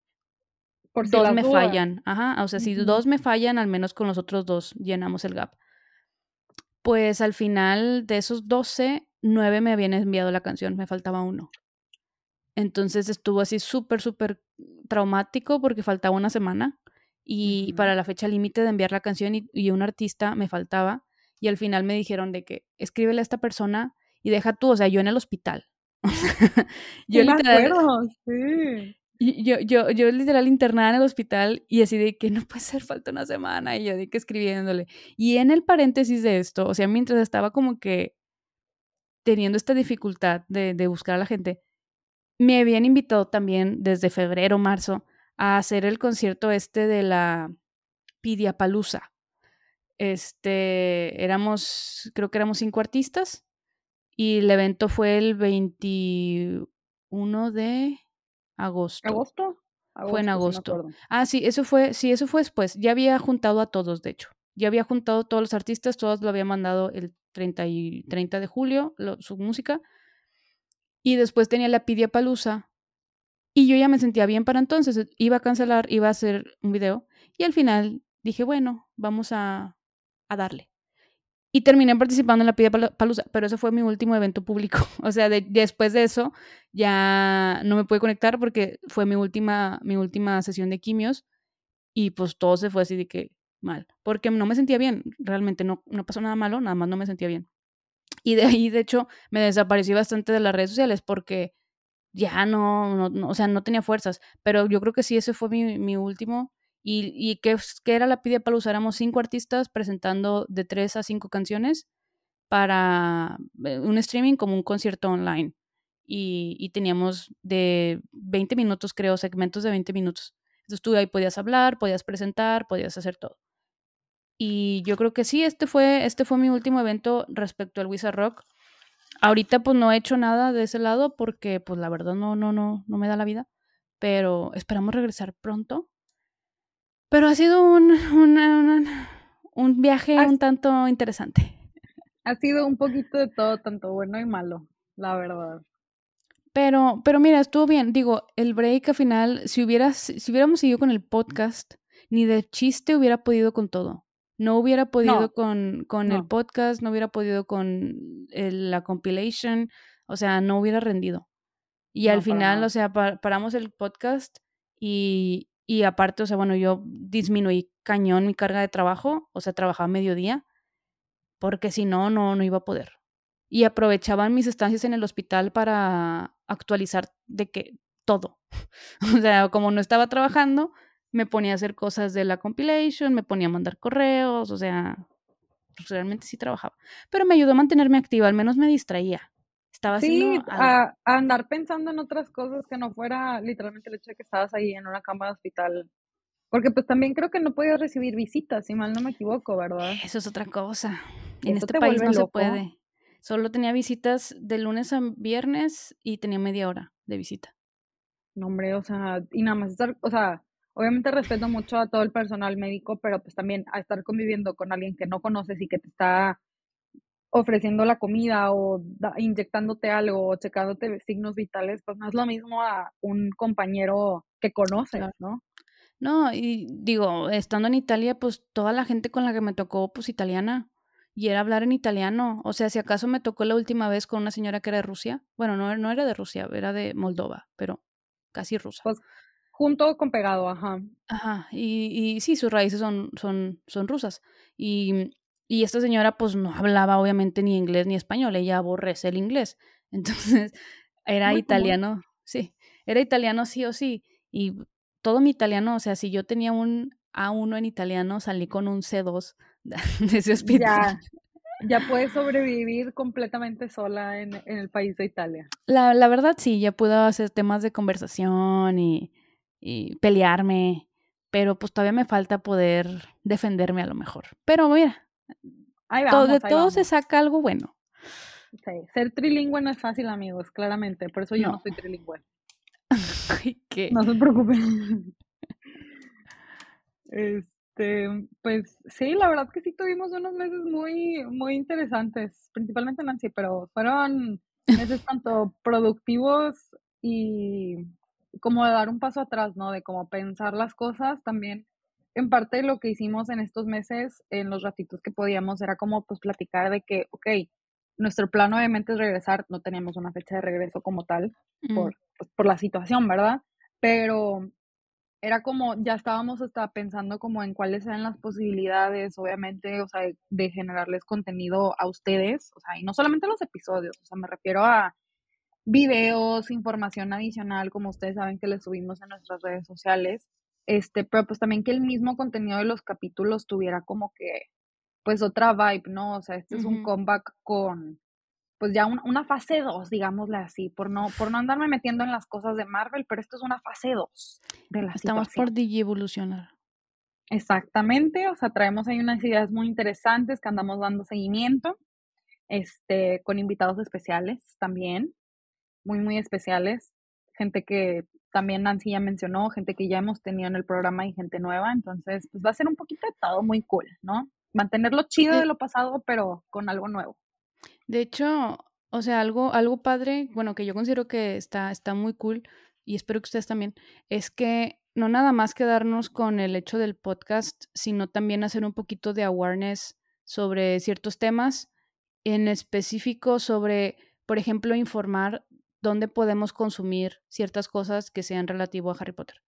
por dos me fallan. Ajá, o sea, si dos me fallan, al menos con los otros dos llenamos el gap. Pues al final de esos 12, nueve me habían enviado la canción, me faltaba uno. Entonces estuvo así súper, súper traumático porque faltaba una semana y para la fecha límite de enviar la canción y, un artista me faltaba y al final me dijeron de que escríbele a esta persona y deja tú, o sea, yo en el hospital. yo literal, sí. Y yo, yo, yo literal internada en el hospital y así de que no puede ser, falta una semana y yo de que escribiéndole. Y en el paréntesis de esto, o sea, mientras estaba como que teniendo esta dificultad de, de buscar a la gente, me habían invitado también desde febrero, marzo, a hacer el concierto este de la Pidiapalusa. Este, éramos, creo que éramos cinco artistas y el evento fue el 21 de agosto. ¿Agosto? Fue en Agosto, sí agosto. Ah, sí, eso fue, sí, eso fue después. Ya había juntado a todos, de hecho. Ya había juntado todos los artistas, todos lo había mandado el 30, y, 30 de julio, lo- su música. Y después tenía la Pidia Palusa. Y yo ya me sentía bien para entonces. eh, Iba a cancelar, iba a hacer un video. Y al final dije, bueno, vamos a, a darle. Y terminé participando en la Pala- Palusa, pero ese fue mi último evento público. O sea, de- después de eso ya no me pude conectar porque fue mi última, mi última sesión de quimios y pues todo se fue así de que mal, porque no me sentía bien, realmente no, no pasó nada malo, nada más no me sentía bien. Y de ahí, de hecho, me desaparecí bastante de las redes sociales porque ya no, no, no, o sea, no tenía fuerzas, pero yo creo que sí, ese fue mi, mi último. ¿Y, y qué, qué era la Pidia Palusa? Éramos cinco artistas presentando de tres a cinco canciones para eh, un streaming como un concierto online. Y, y teníamos de 20 minutos, creo, segmentos de 20 minutos. Entonces tú ahí podías hablar, podías presentar, podías hacer todo. Y yo creo que sí, este fue, este fue mi último evento respecto al Wizard Rock. Ahorita pues no he hecho nada de ese lado porque pues la verdad no, no, no, no me da la vida. Pero esperamos regresar pronto. Pero ha sido un, una- una- un viaje un tanto interesante. Ha sido un poquito de todo, tanto bueno y malo, la verdad. Pero, pero mira, estuvo bien. Digo, el break al final, si hubieras, si hubiéramos seguido con el podcast, ni de chiste hubiera podido con todo. No hubiera podido No, con, con el podcast, no hubiera podido con el- la compilation, o sea, no hubiera rendido. Y No, al final, o sea, pa- paramos el podcast y, y aparte, o sea, bueno, yo disminuí cañón mi carga de trabajo, o sea, trabajaba mediodía, porque si no, no, no iba a poder. Y aprovechaban mis estancias en el hospital para actualizar de que todo. O sea, como no estaba trabajando, me ponía a hacer cosas de la compilation, me ponía a mandar correos, o sea, pues, realmente sí trabajaba. Pero me ayudó a mantenerme activa, al menos me distraía. Estaba Sí, a, a andar pensando en otras cosas que no fuera literalmente el hecho de que estabas ahí en una cama de hospital. Porque pues también creo que no podías recibir visitas, si mal no me equivoco, ¿verdad? Eso es otra cosa. En este te país no se puede. Solo tenía visitas de lunes a viernes y tenía media hora de visita. No, hombre, o sea, y nada más estar, o sea, obviamente respeto mucho a todo el personal médico, pero pues también a estar conviviendo con alguien que no conoces y que te está ofreciendo la comida o da- inyectándote algo o checándote signos vitales, pues no es lo mismo a un compañero que conoces, Claro. ¿no? No, y digo, estando en Italia, pues toda la gente con la que me tocó, pues italiana. Y era hablar en italiano. O sea, si acaso me tocó la última vez con una señora que era de Rusia. Bueno, no, no era de Rusia, era de Moldova, pero casi rusa. Pues junto con pegado, ajá. Ajá, y, y sí, sus raíces son, son, son rusas. Y, y esta señora pues no hablaba obviamente ni inglés ni español, ella aborrece el inglés. Entonces era Muy común. italiano, sí, era italiano sí o sí. Y todo mi italiano, o sea, si yo tenía un A1 en italiano, salí con un C2 de ese hospital. Ya, ya puedes sobrevivir completamente sola en, en el país de Italia. La, la verdad sí, ya pude hacer temas de conversación y, y pelearme, pero pues todavía me falta poder defenderme a lo mejor. Pero mira, Ahí todo, vamos, de ahí todo se saca algo bueno. Sí, Ser trilingüe no es fácil, amigos, claramente. Por eso yo no No. soy trilingüe. Qué- No se preocupen. Este, pues sí, la verdad que sí tuvimos unos meses muy, muy interesantes, principalmente Nancy, pero fueron meses tanto productivos y como de dar un paso atrás, ¿no? De como pensar las cosas también. En parte lo que hicimos en estos meses, en los ratitos que podíamos, era como pues platicar de que, ok, nuestro plan obviamente es regresar, no teníamos una fecha de regreso como tal, Mm, por, pues, por la situación, ¿verdad? Pero era como, ya estábamos hasta pensando como en cuáles eran las posibilidades, obviamente, o sea, de, de generarles contenido a ustedes, o sea, y no solamente los episodios, o sea, me refiero a videos, información adicional, como ustedes saben que les subimos en nuestras redes sociales, este, pero pues también que el mismo contenido de los capítulos tuviera como que, pues otra vibe, ¿no? O sea, este es un comeback con, pues ya un- una fase 2, digámosle así, por no, por no andarme metiendo en las cosas de Marvel, pero esto es una fase 2 de la Estamos situación. por digievolucionar. Exactamente, o sea, traemos ahí unas ideas muy interesantes que andamos dando seguimiento, este, con invitados especiales también, muy, muy especiales, gente que también Nancy ya mencionó, gente que ya hemos tenido en el programa y gente nueva, entonces, pues va a ser un poquito de todo muy cool, ¿no? Mantenerlo chido de lo pasado, pero con algo nuevo. De hecho, o sea, algo, algo padre, bueno, que yo considero que está, está muy cool, y espero que ustedes también, es que no nada más quedarnos con el hecho del podcast, sino también hacer un poquito de awareness sobre ciertos temas, en específico sobre, por ejemplo, informar dónde podemos consumir ciertas cosas que sean relativo a Harry Potter.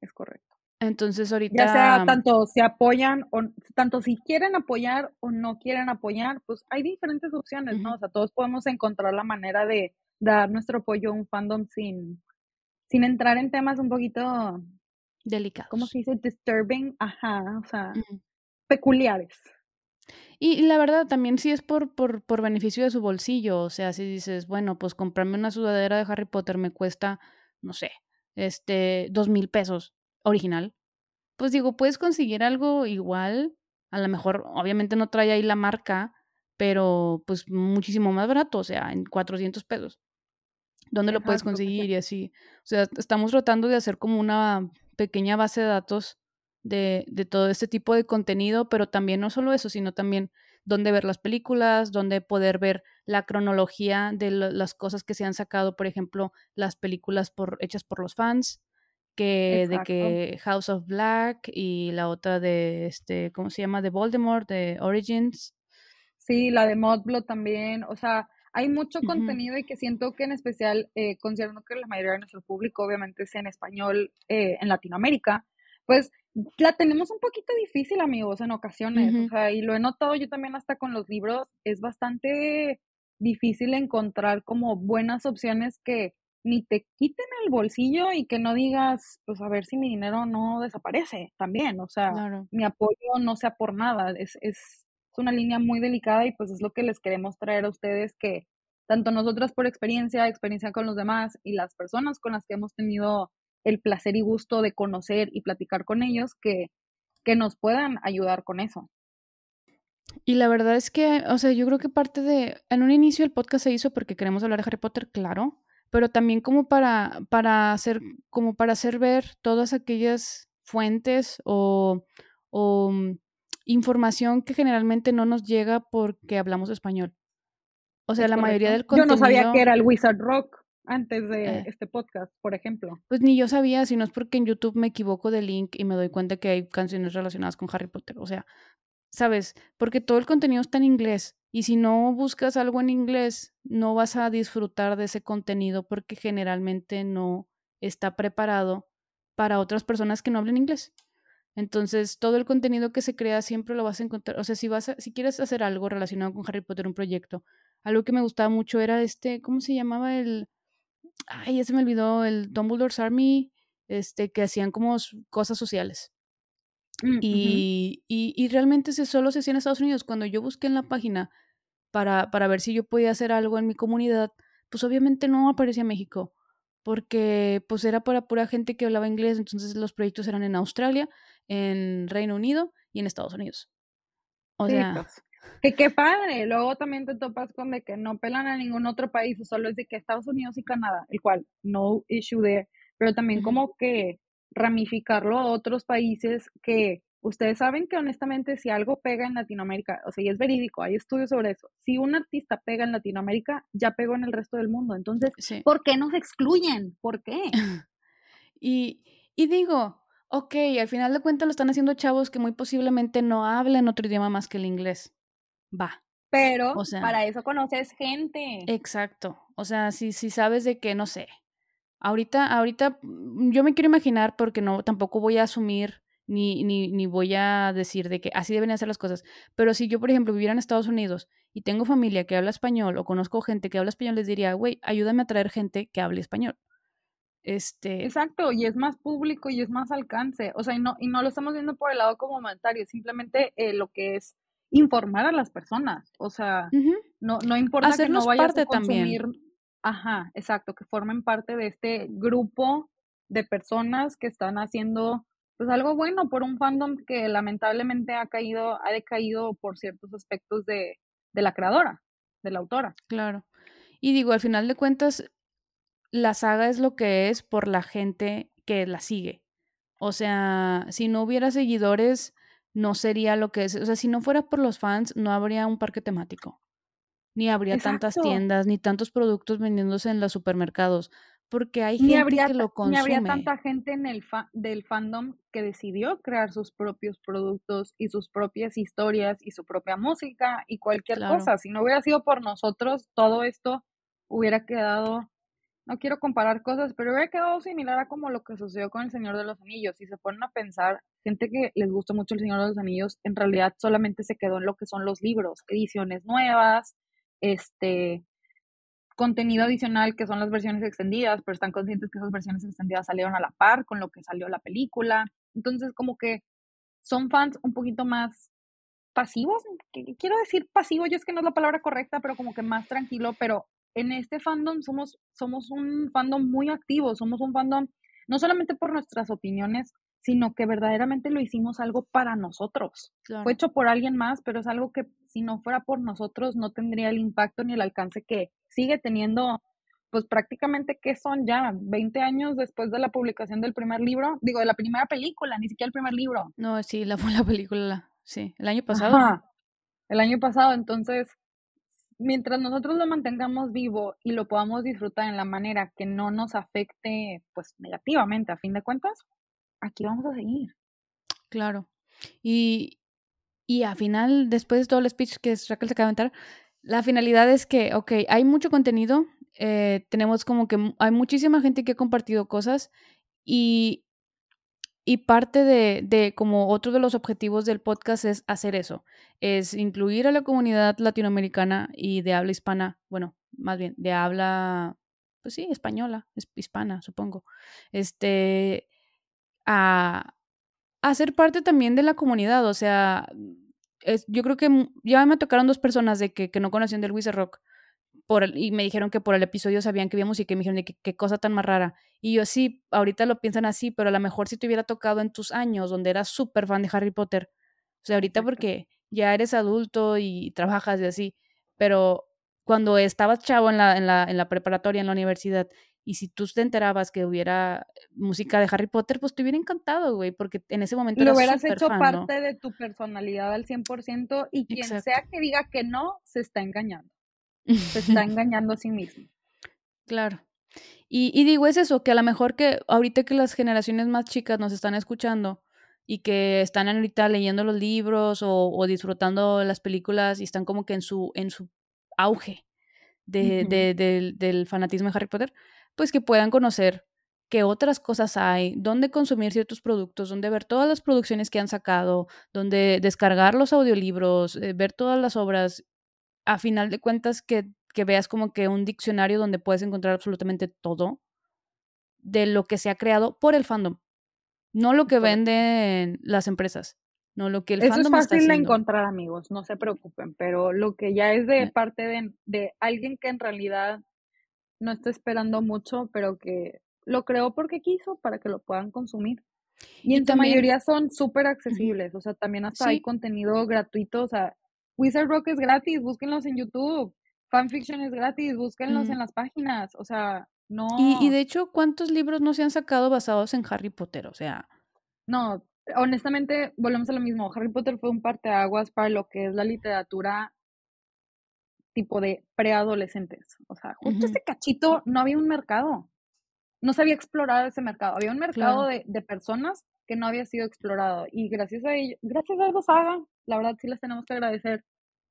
Es correcto. Entonces ahorita... Ya sea tanto si apoyan o tanto si quieren apoyar o no quieren apoyar, pues hay diferentes opciones, ¿no? O sea, todos podemos encontrar la manera de dar nuestro apoyo a un fandom sin, sin entrar en temas un poquito delicados. ¿Cómo se dice? Disturbing, ajá, o sea, peculiares. Y, la verdad, también sí es por, por, por beneficio de su bolsillo. O sea, si dices, bueno, pues comprarme una sudadera de Harry Potter me cuesta, no sé, este, dos mil pesos original. Pues digo, puedes conseguir algo igual. A lo mejor, obviamente no trae ahí la marca, pero pues muchísimo más barato, o sea, en 400 pesos dónde lo puedes conseguir y así. O sea, estamos tratando de hacer como una pequeña base de datos de, de, todo este tipo de contenido, pero también no solo eso, sino también dónde ver las películas, dónde poder ver la cronología de las cosas que se han sacado, por ejemplo, las películas por, hechas por los fans, que de que House of Black y la otra de este, ¿cómo se llama? de Voldemort, de Origins. Sí, la de Modblood también, o sea, hay mucho contenido y que siento que en especial, eh, considerando que la mayoría de nuestro público obviamente es en español eh, en Latinoamérica, pues la tenemos un poquito difícil, amigos, en ocasiones. O sea, y lo he notado yo también hasta con los libros, es bastante difícil encontrar como buenas opciones que ni te quiten el bolsillo y que no digas, pues a ver si mi dinero no desaparece también. O sea, mi apoyo no sea por nada. Es, es es una línea muy delicada y pues es lo que les queremos traer a ustedes que tanto nosotras por experiencia, experiencia con los demás y las personas con las que hemos tenido el placer y gusto de conocer y platicar con ellos, que, que nos puedan ayudar con eso. Y la verdad es que, o sea, yo creo que parte de, en un inicio el podcast se hizo porque queremos hablar de Harry Potter, claro, pero también como para, para hacer, como para hacer ver todas aquellas fuentes o, o mm, información que generalmente no nos llega porque hablamos español. O sea, la mayoría del contenido... Yo no sabía que era el Wizard Rock antes de eh. este podcast, por ejemplo. Pues ni yo sabía, sino es porque en YouTube me equivoco de link y me doy cuenta que hay canciones relacionadas con Harry Potter. O sea, ¿sabes? Porque todo el contenido está en inglés. Y si no buscas algo en inglés, no vas a disfrutar de ese contenido porque generalmente no está preparado para otras personas que no hablen inglés. Entonces, todo el contenido que se crea siempre lo vas a encontrar. O sea, si vas si quieres hacer algo relacionado con Harry Potter, un proyecto, algo que me gustaba mucho era este, ¿cómo se llamaba el? Ay, ya se me olvidó, el Dumbledore's Army, este, que hacían como cosas sociales. Mm, y, y, y, realmente se, solo se hacía en Estados Unidos. Cuando yo busqué en la página para, para ver si yo podía hacer algo en mi comunidad, pues obviamente no aparecía México porque pues era para pura gente que hablaba inglés, entonces los proyectos eran en Australia, en Reino Unido y en Estados Unidos. O sea, pues, que qué padre. Luego también te topas con de que no pelan a ningún otro país, solo es de que Estados Unidos y Canadá, el cual no issue there, pero también como que ramificarlo a otros países que Ustedes saben que honestamente si algo pega en Latinoamérica, o sea, y es verídico, hay estudios sobre eso, si un artista pega en Latinoamérica, ya pegó en el resto del mundo. Entonces, ¿por qué nos excluyen? ¿Por qué? y, y digo, ok, al final de cuentas lo están haciendo chavos que muy posiblemente no hablan otro idioma más que el inglés. Va. Pero para eso conoces gente. Exacto. O sea, si, si sabes de que, no sé, ahorita, ahorita mm, yo me quiero imaginar porque no, tampoco voy a asumir ni, ni, ni voy a decir de que así deben hacer las cosas. Pero si yo, por ejemplo, viviera en Estados Unidos y tengo familia que habla español o conozco gente que habla español, les diría, güey, ayúdame a traer gente que hable español. Este... Exacto, y es más público y es más alcance. O sea, y no, y no lo estamos viendo por el lado como monetario, simplemente eh, lo que es informar a las personas. O sea, no, no importa que no vayas parte a consumir. También. Ajá, exacto, que formen parte de este grupo de personas que están haciendo pues algo bueno por un fandom que lamentablemente ha caído, ha decaído por ciertos aspectos de, de la creadora, de la autora. Claro. Y digo, al final de cuentas, la saga es lo que es por la gente que la sigue. O sea, si no hubiera seguidores, no sería lo que es. O sea, si no fuera por los fans, no habría un parque temático. Ni habría tantas tiendas, ni tantos productos vendiéndose en los supermercados. Porque hay gente que lo consume. Ni habría tanta gente en el del fandom que decidió crear sus propios productos y sus propias historias y su propia música y cualquier cosa. Si no hubiera sido por nosotros, todo esto hubiera quedado no quiero comparar cosas, pero hubiera quedado similar a como lo que sucedió con El Señor de los Anillos. Si se ponen a pensar, gente que les gusta mucho El Señor de los Anillos, en realidad solamente se quedó en lo que son los libros, ediciones nuevas, este contenido adicional que son las versiones extendidas, pero están conscientes que esas versiones extendidas salieron a la par con lo que salió la película. Entonces, como que son fans un poquito más pasivos, quiero decir pasivo, yo es que no es la palabra correcta, pero como que más tranquilo, pero en este fandom somos, somos un fandom muy activo, somos un fandom no solamente por nuestras opiniones, sino que verdaderamente lo hicimos algo para nosotros. Fue hecho por alguien más, pero es algo que si no fuera por nosotros no tendría el impacto ni el alcance que sigue teniendo, pues prácticamente que son ya 20 años después de la publicación del primer libro, digo, de la primera película, ni siquiera el primer libro. No, sí, la, la película, sí, el año pasado. el año pasado, entonces mientras nosotros lo mantengamos vivo y lo podamos disfrutar en la manera que no nos afecte pues negativamente a fin de cuentas, aquí vamos a seguir. Claro. Y, y al final, después de todo el speech que Raquel se acaba de aventar, la finalidad es que, ok, hay mucho contenido, eh, tenemos como que hay muchísima gente que ha compartido cosas y y parte de, de, como otro de los objetivos del podcast es hacer eso, es incluir a la comunidad latinoamericana y de habla hispana, bueno, más bien, de habla, pues sí, española, hispana, supongo, este, a, a ser parte también de la comunidad, o sea, es, yo creo que ya me tocaron dos personas de que, que no conocían del Wizard Rock y me dijeron que por el episodio sabían que había música y me dijeron de que qué cosa tan más rara. Y yo sí, ahorita lo piensan así, pero a lo mejor si te hubiera tocado en tus años donde eras súper fan de Harry Potter, o sea, ahorita porque ya eres adulto y trabajas y así, pero cuando estabas chavo en la, en la, en la preparatoria, en la universidad, y si tú te enterabas que hubiera música de Harry Potter, pues te hubiera encantado, güey, porque en ese momento lo hubieras hecho parte de tu personalidad al 100% y quien sea que diga que no, se está engañando se está engañando a sí mismo. Claro. Y, digo, es eso, que a lo mejor que ahorita que las generaciones más chicas nos están escuchando y que están ahorita leyendo los libros o, disfrutando las películas y están como que en su, en su auge de, del fanatismo de Harry Potter, pues que puedan conocer qué otras cosas hay, dónde consumir ciertos productos, dónde ver todas las producciones que han sacado, dónde descargar los audiolibros, eh, ver todas las obras a final de cuentas que, que veas como que un diccionario donde puedes encontrar absolutamente todo de lo que se ha creado por el fandom, no lo que venden las empresas, no lo que el Eso fandom es fácil de encontrar, amigos, no se preocupen, pero lo que ya es de parte de, de alguien que en realidad no está esperando mucho, pero que lo creó porque quiso para que lo puedan consumir. Y, en su mayoría son súper accesibles, o sea, también hasta hay contenido gratuito, o sea, Wizard Rock es gratis, búsquenlos en YouTube. Fanfiction es gratis, búsquenlos en las páginas. O sea, no. Y, de hecho, ¿cuántos libros no se han sacado basados en Harry Potter? O sea. No, honestamente, volvemos a lo mismo. Harry Potter fue un parteaguas para lo que es la literatura tipo de preadolescentes. O sea, justo ese cachito no había un mercado. No se había explorado ese mercado. Había un mercado de, de, personas que no había sido explorado. Y gracias a ello, gracias a esa saga, la verdad sí les tenemos que agradecer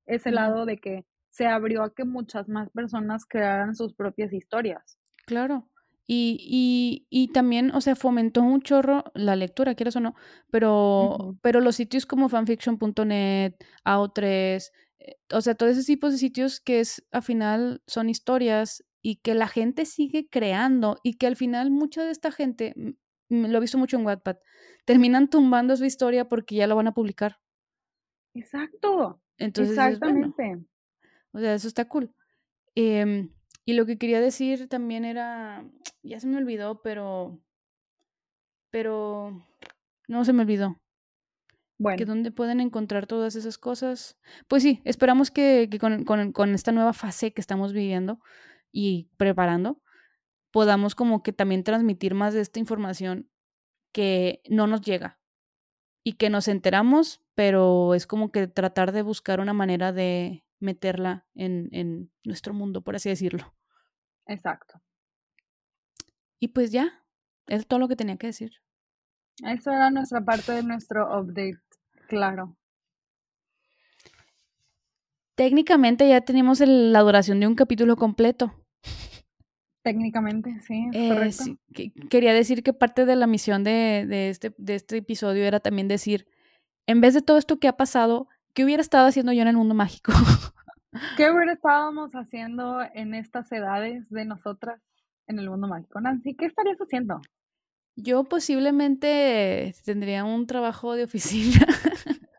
ese lado de que se abrió a que muchas más personas crearan sus propias historias. Claro. Y, y, y también, o sea, fomentó un chorro la lectura, quieras o no, pero, pero los sitios como fanfiction.net, AO3, eh, o sea, todo ese tipo de sitios que es, al final son historias y que la gente sigue creando y que al final mucha de esta gente, lo he visto mucho en Wattpad, terminan tumbando su historia porque ya lo van a publicar. Exacto. Entonces, Exactamente. O sea, eso está cool. Em, y lo que quería decir también era, ya se me olvidó, pero, pero, no se me olvidó. Que dónde pueden encontrar todas esas cosas. Pues sí, esperamos que, que con, con- con esta nueva fase que estamos viviendo y preparando, podamos como que también transmitir más de esta información que no nos llega y que nos enteramos, pero es como que tratar de buscar una manera de meterla en, en nuestro mundo, por así decirlo. exacto. Y pues ya, es todo lo que tenía que decir. Eso era nuestra parte de nuestro update, claro. Técnicamente ya tenemos el- la duración de un capítulo completo. Técnicamente, sí, Eh, correcto. sí, que- quería decir que parte de la misión de, de este, de este episodio era también decir, en vez de todo esto que ha pasado, ¿qué hubiera estado haciendo yo en el mundo mágico? ¿Qué hubiera estábamos haciendo en estas edades de nosotras en el mundo mágico? Nancy, ¿qué estarías haciendo? Yo posiblemente tendría un trabajo de oficina.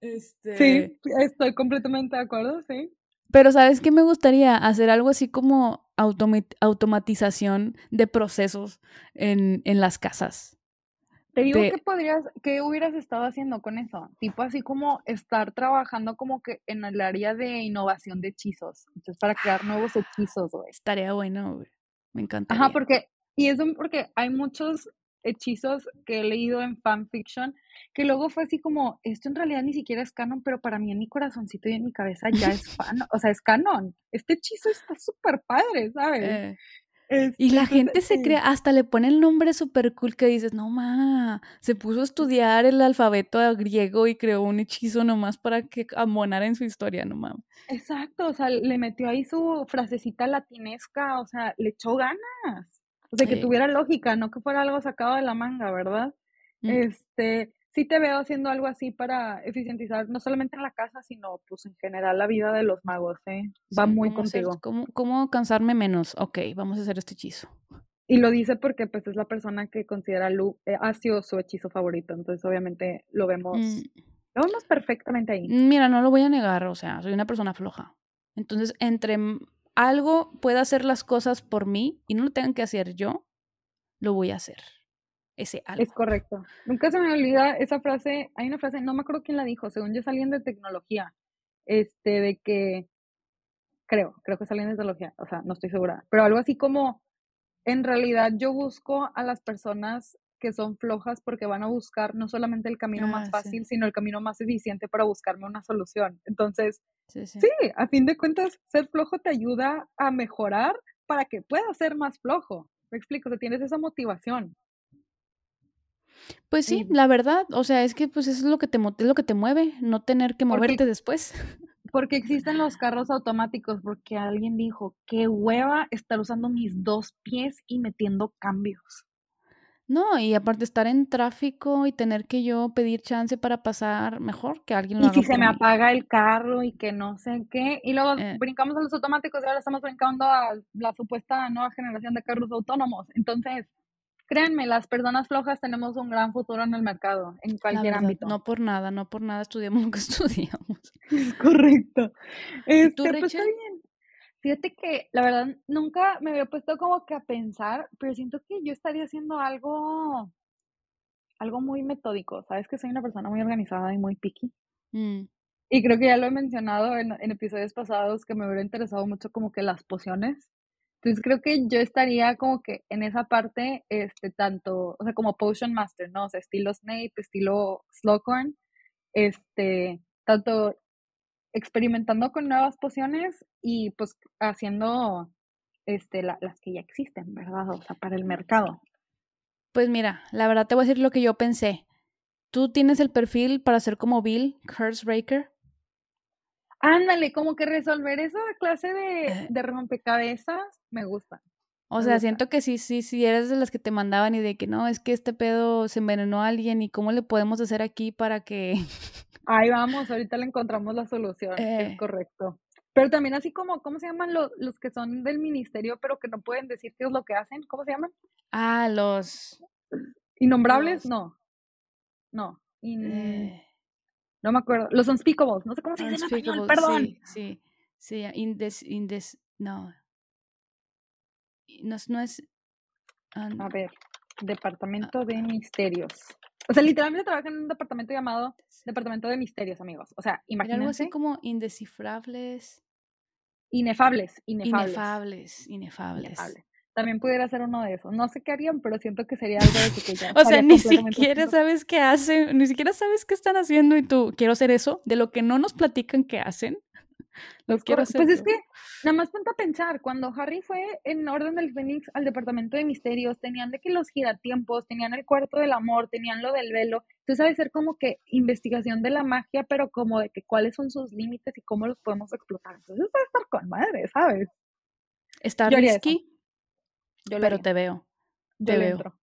Este, Sí, estoy completamente de acuerdo, sí. Pero ¿sabes qué me gustaría? Hacer algo así como automa- automatización de procesos en, en las casas. Te digo Te- que podrías, ¿qué hubieras estado haciendo con eso? Tipo así como estar trabajando como que en el área de innovación de hechizos. Entonces, para crear nuevos hechizos, güey. Estaría bueno, güey. Me encantaría. Ajá, porque, y eso porque hay muchos hechizos que he leído en fanfiction que luego fue así como, esto en realidad ni siquiera es canon, pero para mí en mi corazoncito y en mi cabeza ya es fan, o sea, es canon. Este hechizo está súper padre, ¿sabes? Eh, Este, y la entonces, gente se crea, hasta le pone el nombre súper cool que dices, no ma, se puso a estudiar el alfabeto griego y creó un hechizo nomás para que amonara en su historia, no mames. Exacto, o sea, le metió ahí su frasecita latinesca, o sea, le echó ganas. O sea, que tuviera lógica, no que fuera algo sacado de la manga, ¿verdad? Mm. Este, sí te veo haciendo algo así para eficientizar, no solamente en la casa, sino pues en general la vida de los magos, ¿eh? Va Sí, muy ¿cómo hacer- contigo. cómo, cómo cansarme menos? Ok, vamos a hacer este hechizo. Y lo dice porque pues es la persona que considera Lu, eh, ha sido su hechizo favorito, entonces obviamente lo vemos, Mm, lo vemos perfectamente ahí. Mira, no lo voy a negar, o sea, soy una persona floja. Entonces, entre algo pueda hacer las cosas por mí y no lo tengan que hacer yo, lo voy a hacer. Ese algo. Es correcto. Nunca se me olvida esa frase, hay una frase, no me acuerdo quién la dijo, según yo alguien de tecnología, este, de que, creo, creo que alguien de tecnología, o sea, no estoy segura, pero algo así como, en realidad yo busco a las personas que son flojas porque van a buscar no solamente el camino más Ah, sí. fácil, sino el camino más eficiente para buscarme una solución. Entonces, Sí, sí. sí, a fin de cuentas, ser flojo te ayuda a mejorar para que puedas ser más flojo. Me explico, o sea, tienes esa motivación. Pues sí, la verdad, o sea, es que pues eso es lo que te es lo que te mueve, no tener que Porque- moverte después. Porque existen los carros automáticos, porque alguien dijo, qué hueva estar usando mis dos pies y metiendo cambios. No, y aparte estar en tráfico y tener que yo pedir chance para pasar, mejor que alguien lo Y haga si se me mí. apaga el carro y que no sé qué. Y luego Eh. brincamos a los automáticos y ahora estamos brincando a la supuesta nueva generación de carros autónomos. Entonces, créanme, las personas flojas tenemos un gran futuro en el mercado, en cualquier verdad, ámbito. no por nada, no por nada estudiamos lo que estudiamos. Es correcto. ¿Y tú, Este, pues está bien. Fíjate que la verdad nunca me había puesto como que a pensar, pero siento que yo estaría haciendo algo, algo muy metódico. Sabes que soy una persona muy organizada y muy picky. Mm, Y creo que ya lo he mencionado en, en episodios pasados que me hubiera interesado mucho como que las pociones. Entonces creo que yo estaría como que en esa parte, este, tanto, o sea, como Potion Master, ¿no? O sea, estilo Snape, estilo Slughorn, este, tanto experimentando con nuevas pociones y pues haciendo, este, la- las que ya existen, ¿verdad? O sea, para el mercado. Pues mira, la verdad te voy a decir lo que yo pensé. Tú tienes el perfil para ser como Bill, Curse Breaker. Ándale, como que resolver esa clase de, Eh. de rompecabezas me gusta. O sea, siento que sí, sí, sí, eres de las que te mandaban y de que no, es que este pedo se envenenó a alguien y cómo le podemos hacer aquí para que... Ahí vamos, ahorita le encontramos la solución, Eh. es correcto. Pero también así como, ¿cómo se llaman los, los que son del ministerio pero que no pueden decir qué es lo que hacen? ¿Cómo se llaman? Ah, los... ¿Innombrables? Los- No. No. in- eh, no me acuerdo. Los unspeakables, no sé cómo se dice en español, perdón. Sí, sí, sí, indes, indes, no. No, es- no es... ah, A ver, Departamento de Misterios. O sea, literalmente trabaja en un departamento llamado Departamento de Misterios, amigos. O sea, Era algo imagínense. así como indescifrables. Inefables, inefables. Inefables, inefables. Inefable. También pudiera ser uno de esos. No sé qué harían, pero siento que sería algo de que ya O sea, ni siquiera sabes qué hacen, ni siquiera sabes qué están haciendo y tú, quiero hacer eso, de lo que no nos platican qué hacen, lo quiero hacer. Pues es que, nada más ponte a pensar, cuando Harry fue en Orden del Fénix al Departamento de Misterios, tenían de que los giratiempos, tenían el cuarto del amor, tenían lo del velo. Entonces, sabes ser como que investigación de la magia, pero como de que cuáles son sus límites y cómo los podemos explotar. Entonces, va a estar con madre, ¿sabes? Está Yo risky, Yo pero haría, te veo. yo te le veo. entro.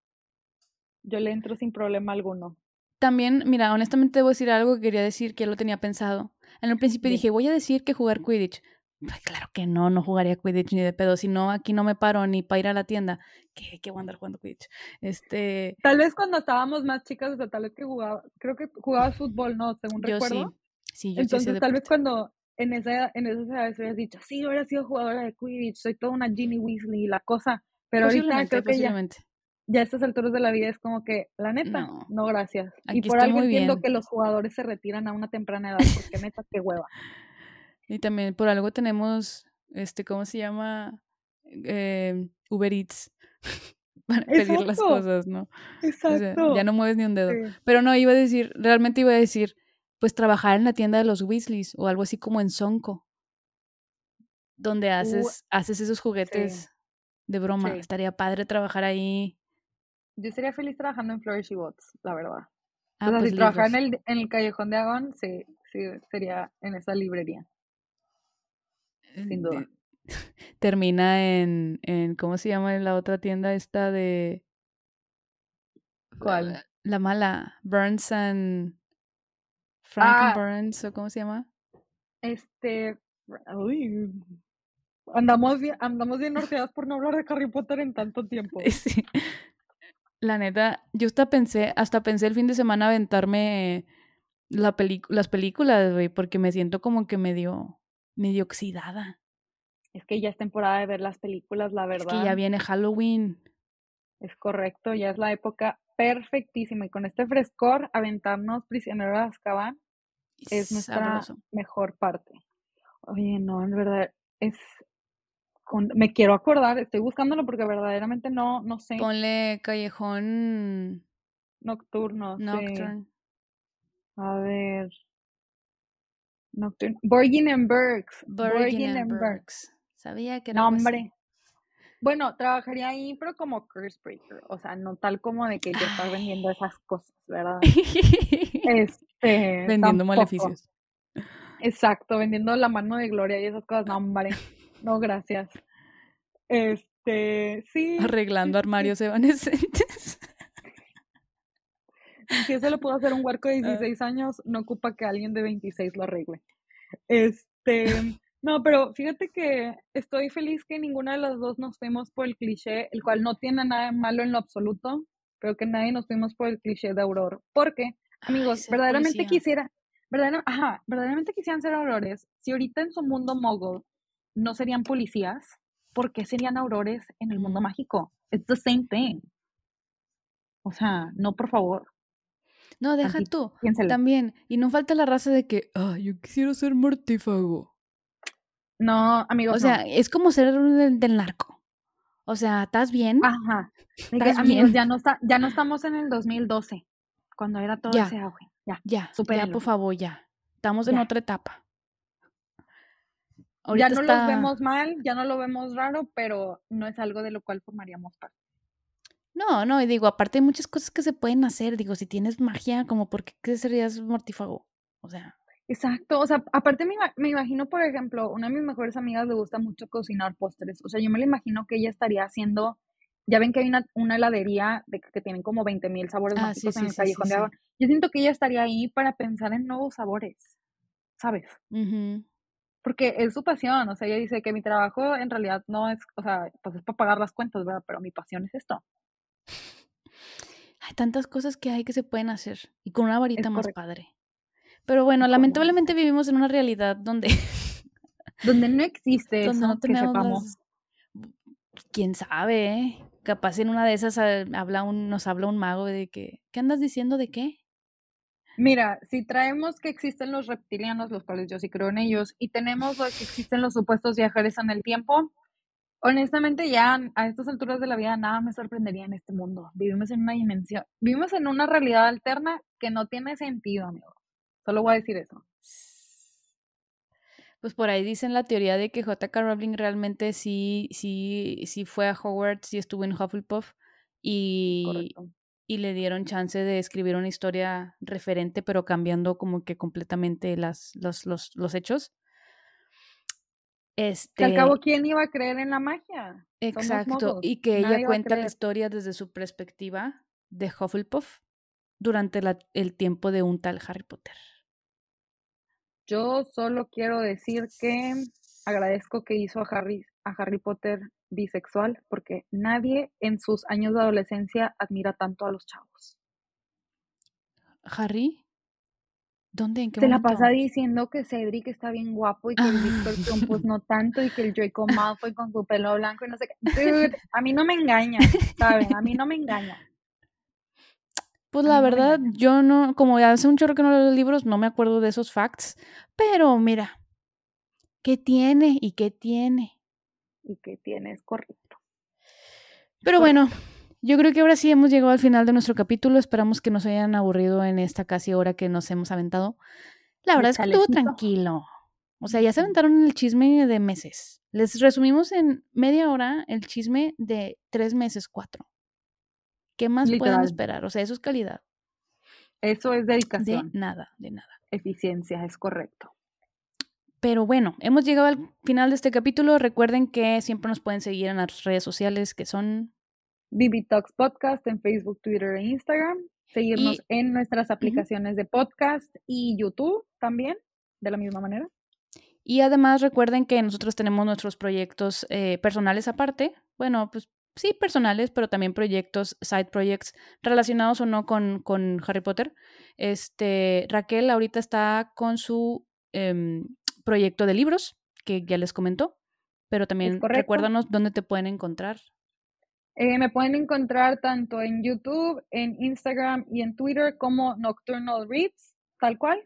Yo le entro sin problema alguno. También, mira, honestamente debo decir algo que quería decir que ya lo tenía pensado. En el principio dije, voy a decir que jugar Quidditch. Pues claro que no, no jugaría Quidditch ni de pedo. Si no, aquí no me paro ni para ir a la tienda. ¿Qué, qué voy a andar jugando Quidditch? Este, Tal vez cuando estábamos más chicas, o sea, tal vez que jugaba, creo que jugabas fútbol, ¿no? Según yo recuerdo. Sí, yo sí Entonces, tal vez cuando en esa, en esas edades hubieras dicho, sí, hubiera sido jugadora de Quidditch, soy toda una Ginny Weasley, la cosa. Pero ahorita creo que ya. Ya a estas alturas de la vida es como que, la neta, No. no, gracias. y por algo entiendo bien. que los jugadores se retiran a una temprana edad, porque neta, qué hueva. Y también por algo tenemos, este, ¿cómo se llama? Eh, Uber Eats. Para pedir las cosas, ¿no? O sea, exacto. ya no mueves ni un dedo. Sí. Pero no, iba a decir, realmente iba a decir, pues trabajar en la tienda de los Weasleys o algo así como en Sonko, donde Uh, haces, haces esos sí, juguetes de broma. sí. Estaría padre trabajar ahí. Yo sería feliz trabajando en Flourishy Bots, la verdad. O Ah, sea, pues si trabajara en el, en el Callejón de Agón, sí, sí, sería en esa librería, sin duda. Termina en, en, ¿cómo se llama la otra tienda esta de ¿Cuál? la mala? Burns and Frank and Ah, Burns, ¿o cómo se llama? este, uy, andamos bien, andamos bien norteadas por no hablar de Harry Potter en tanto tiempo. Sí. La neta, yo hasta pensé, hasta pensé el fin de semana aventarme la las películas, güey, porque me siento como que medio, medio oxidada. Es que ya es temporada de ver las películas, la Es que ya verdad, viene Halloween. es correcto, ya es la época perfectísima y con este frescor, aventarnos Prisionero de Azkaban es nuestra Sabroso. mejor parte. Oye, no, en verdad, es, me quiero acordar, estoy buscándolo porque verdaderamente no, no sé, Ponle Callejón Nocturno, sí, Nocturne. a ver, Nocturno, Borgin and Burks, Borgin and Burks. Sabía que era no, algo así. hombre. Bueno, trabajaría ahí, pero como curse breaker, o sea, no tal como de que yo estar vendiendo esas cosas, ¿verdad? Este, Vendiendo tampoco. maleficios. Exacto, vendiendo la mano de Gloria y esas cosas, no, hombre, no, gracias. Este, sí, Arreglando armarios evanescentes. Si eso lo puedo hacer un huerco de Ah. 16 años, no ocupa que alguien de 26 lo arregle. Este, no, pero fíjate que estoy feliz que ninguna de las dos nos fuimos por el cliché, el cual no tiene nada de malo en lo absoluto, pero que nadie nos fuimos por el cliché de Auror. Porque, amigos, verdaderamente policía. quisiera, verdadera- ajá, verdaderamente quisieran ser aurores. Si ahorita en su mundo mogul no serían policías, ¿por qué serían aurores en el mundo mágico? It's the same thing. O sea, no, por favor, No, deja tú. piénselo. También. Y no falta la raza de que, ah, yo quisiera ser mortífago. No, O amigos, no. sea, es como ser del, del narco. O sea, ¿estás bien? Ajá. Ya no está, ya no estamos en el 2012, cuando era todo Ya, ese auge. Ya, ya, supéralo. por favor, ya. Estamos en otra etapa. Ya no los vemos mal, ya no lo vemos raro, pero no es algo de lo cual formaríamos parte. No, no, y digo, aparte hay muchas cosas que se pueden hacer. Digo, si tienes magia, como por qué serías mortífago. O sea, Exacto, o sea, aparte me, me imagino, por ejemplo, una de mis mejores amigas le gusta mucho cocinar postres. O sea, yo me la imagino que ella estaría haciendo, ya ven que hay una, una heladería de que, tienen como 20 mil sabores ah, sí, mágicos en sí, el sí, Callejón de sí. Agua. Yo siento que ella estaría ahí para pensar en nuevos sabores, ¿sabes? Ujú. Porque es su pasión, o sea, ella dice que mi trabajo en realidad no es, o sea, pues es para pagar las cuentas, ¿verdad? Pero mi pasión es esto. Hay tantas cosas que hay que se pueden hacer. Y con una varita Es más correcto. padre. Pero bueno, lamentablemente vivimos en una realidad donde, Donde no existe donde eso, no que tenemos sepamos. las. Quién sabe, ¿eh? capaz en una de esas ah, habla un, nos habla un mago de que, ¿qué andas diciendo de qué? Mira, si traemos que existen los reptilianos, los cuales yo sí creo en ellos, y tenemos lo que existen los supuestos viajeros en el tiempo, honestamente ya a estas alturas de la vida nada me sorprendería en este mundo. Vivimos en una dimensión, vivimos en una realidad alterna que no tiene sentido, amigo. Solo voy a decir eso. Pues por ahí dicen la teoría de que J.K. Rowling realmente sí, sí, sí fue a Hogwarts y estuvo en Hufflepuff y, y le dieron chance de escribir una historia referente, pero cambiando como que completamente las, los, los, los hechos. Este, al cabo, ¿quién iba a creer en la magia? Exacto, y que ella cuenta la historia desde su perspectiva de Hufflepuff durante la, el tiempo de un tal Harry Potter. Yo solo quiero decir que agradezco que hizo a Harry, a Harry Potter bisexual, porque nadie en sus años de adolescencia admira tanto a los chavos. ¿Harry? ¿Dónde? ¿En qué Se la pasa diciendo que Cedric está bien guapo y que el Victor pues no tanto y que el Draco Malfoy con su pelo blanco y no sé qué. Dude, a mí no me engaña, ¿saben? A mí no me engaña. Pues la verdad, yo no, como ya hace un chorro que no leo los libros, no me acuerdo de esos facts, pero mira, ¿qué tiene y qué tiene? Y qué tiene, es correcto. Pero bueno, yo creo que ahora sí hemos llegado al final de nuestro capítulo. Esperamos que nos hayan aburrido en esta casi hora que nos hemos aventado. La verdad es que estuvo tranquilo. O sea, ya se aventaron el chisme de meses. Les resumimos en media hora el chisme de tres meses, cuatro. ¿Qué más pueden esperar? O sea, eso es calidad. Eso es dedicación. De nada, de nada. Eficiencia, es correcto. Pero bueno, hemos llegado al final de este capítulo. Recuerden que siempre nos pueden seguir en las redes sociales que son BB Talks Podcast en Facebook, Twitter e Instagram. Seguirnos en nuestras aplicaciones de podcast y YouTube también, de la misma manera. Y además recuerden que nosotros tenemos nuestros proyectos eh, personales aparte. Bueno, pues sí, personales, pero también proyectos, side projects, relacionados o no con, con Harry Potter. Este, Raquel ahorita está con su em, proyecto de libros, que ya les comentó, pero también recuérdanos dónde te pueden encontrar. Eh, me pueden encontrar tanto en YouTube, en Instagram y en Twitter como Nocturnal Reads, tal cual.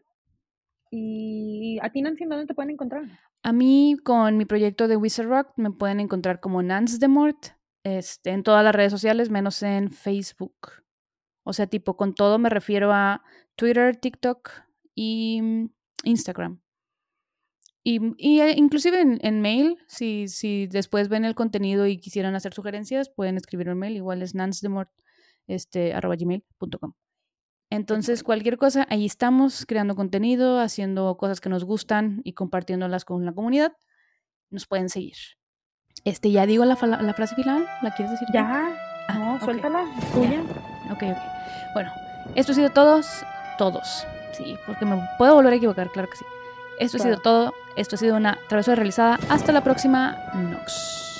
Y a ti, Nancy, ¿dónde te pueden encontrar? A mí, con mi proyecto de Wizard Rock, me pueden encontrar como Nance de Mort este, en todas las redes sociales, menos en Facebook. O sea, tipo, con todo me refiero a Twitter, TikTok y Instagram. Y, eh, inclusive en, mail, si, si después ven el contenido y quisieran hacer sugerencias, pueden escribir un mail, igual es nancedemort, este, arroba gmail.com. Entonces, cualquier cosa, ahí estamos creando contenido, haciendo cosas que nos gustan y compartiéndolas con la comunidad. Nos pueden seguir. Este, ya digo la, la frase final, ¿la quieres decir? Ya, ah, no, suéltala, tuya. Ok, ok. Bueno, esto ha sido todos, todos. Sí, porque me puedo volver a equivocar, claro que sí. Esto ha sido todo. Esto ha sido una travesura realizada. Hasta la próxima. Nox.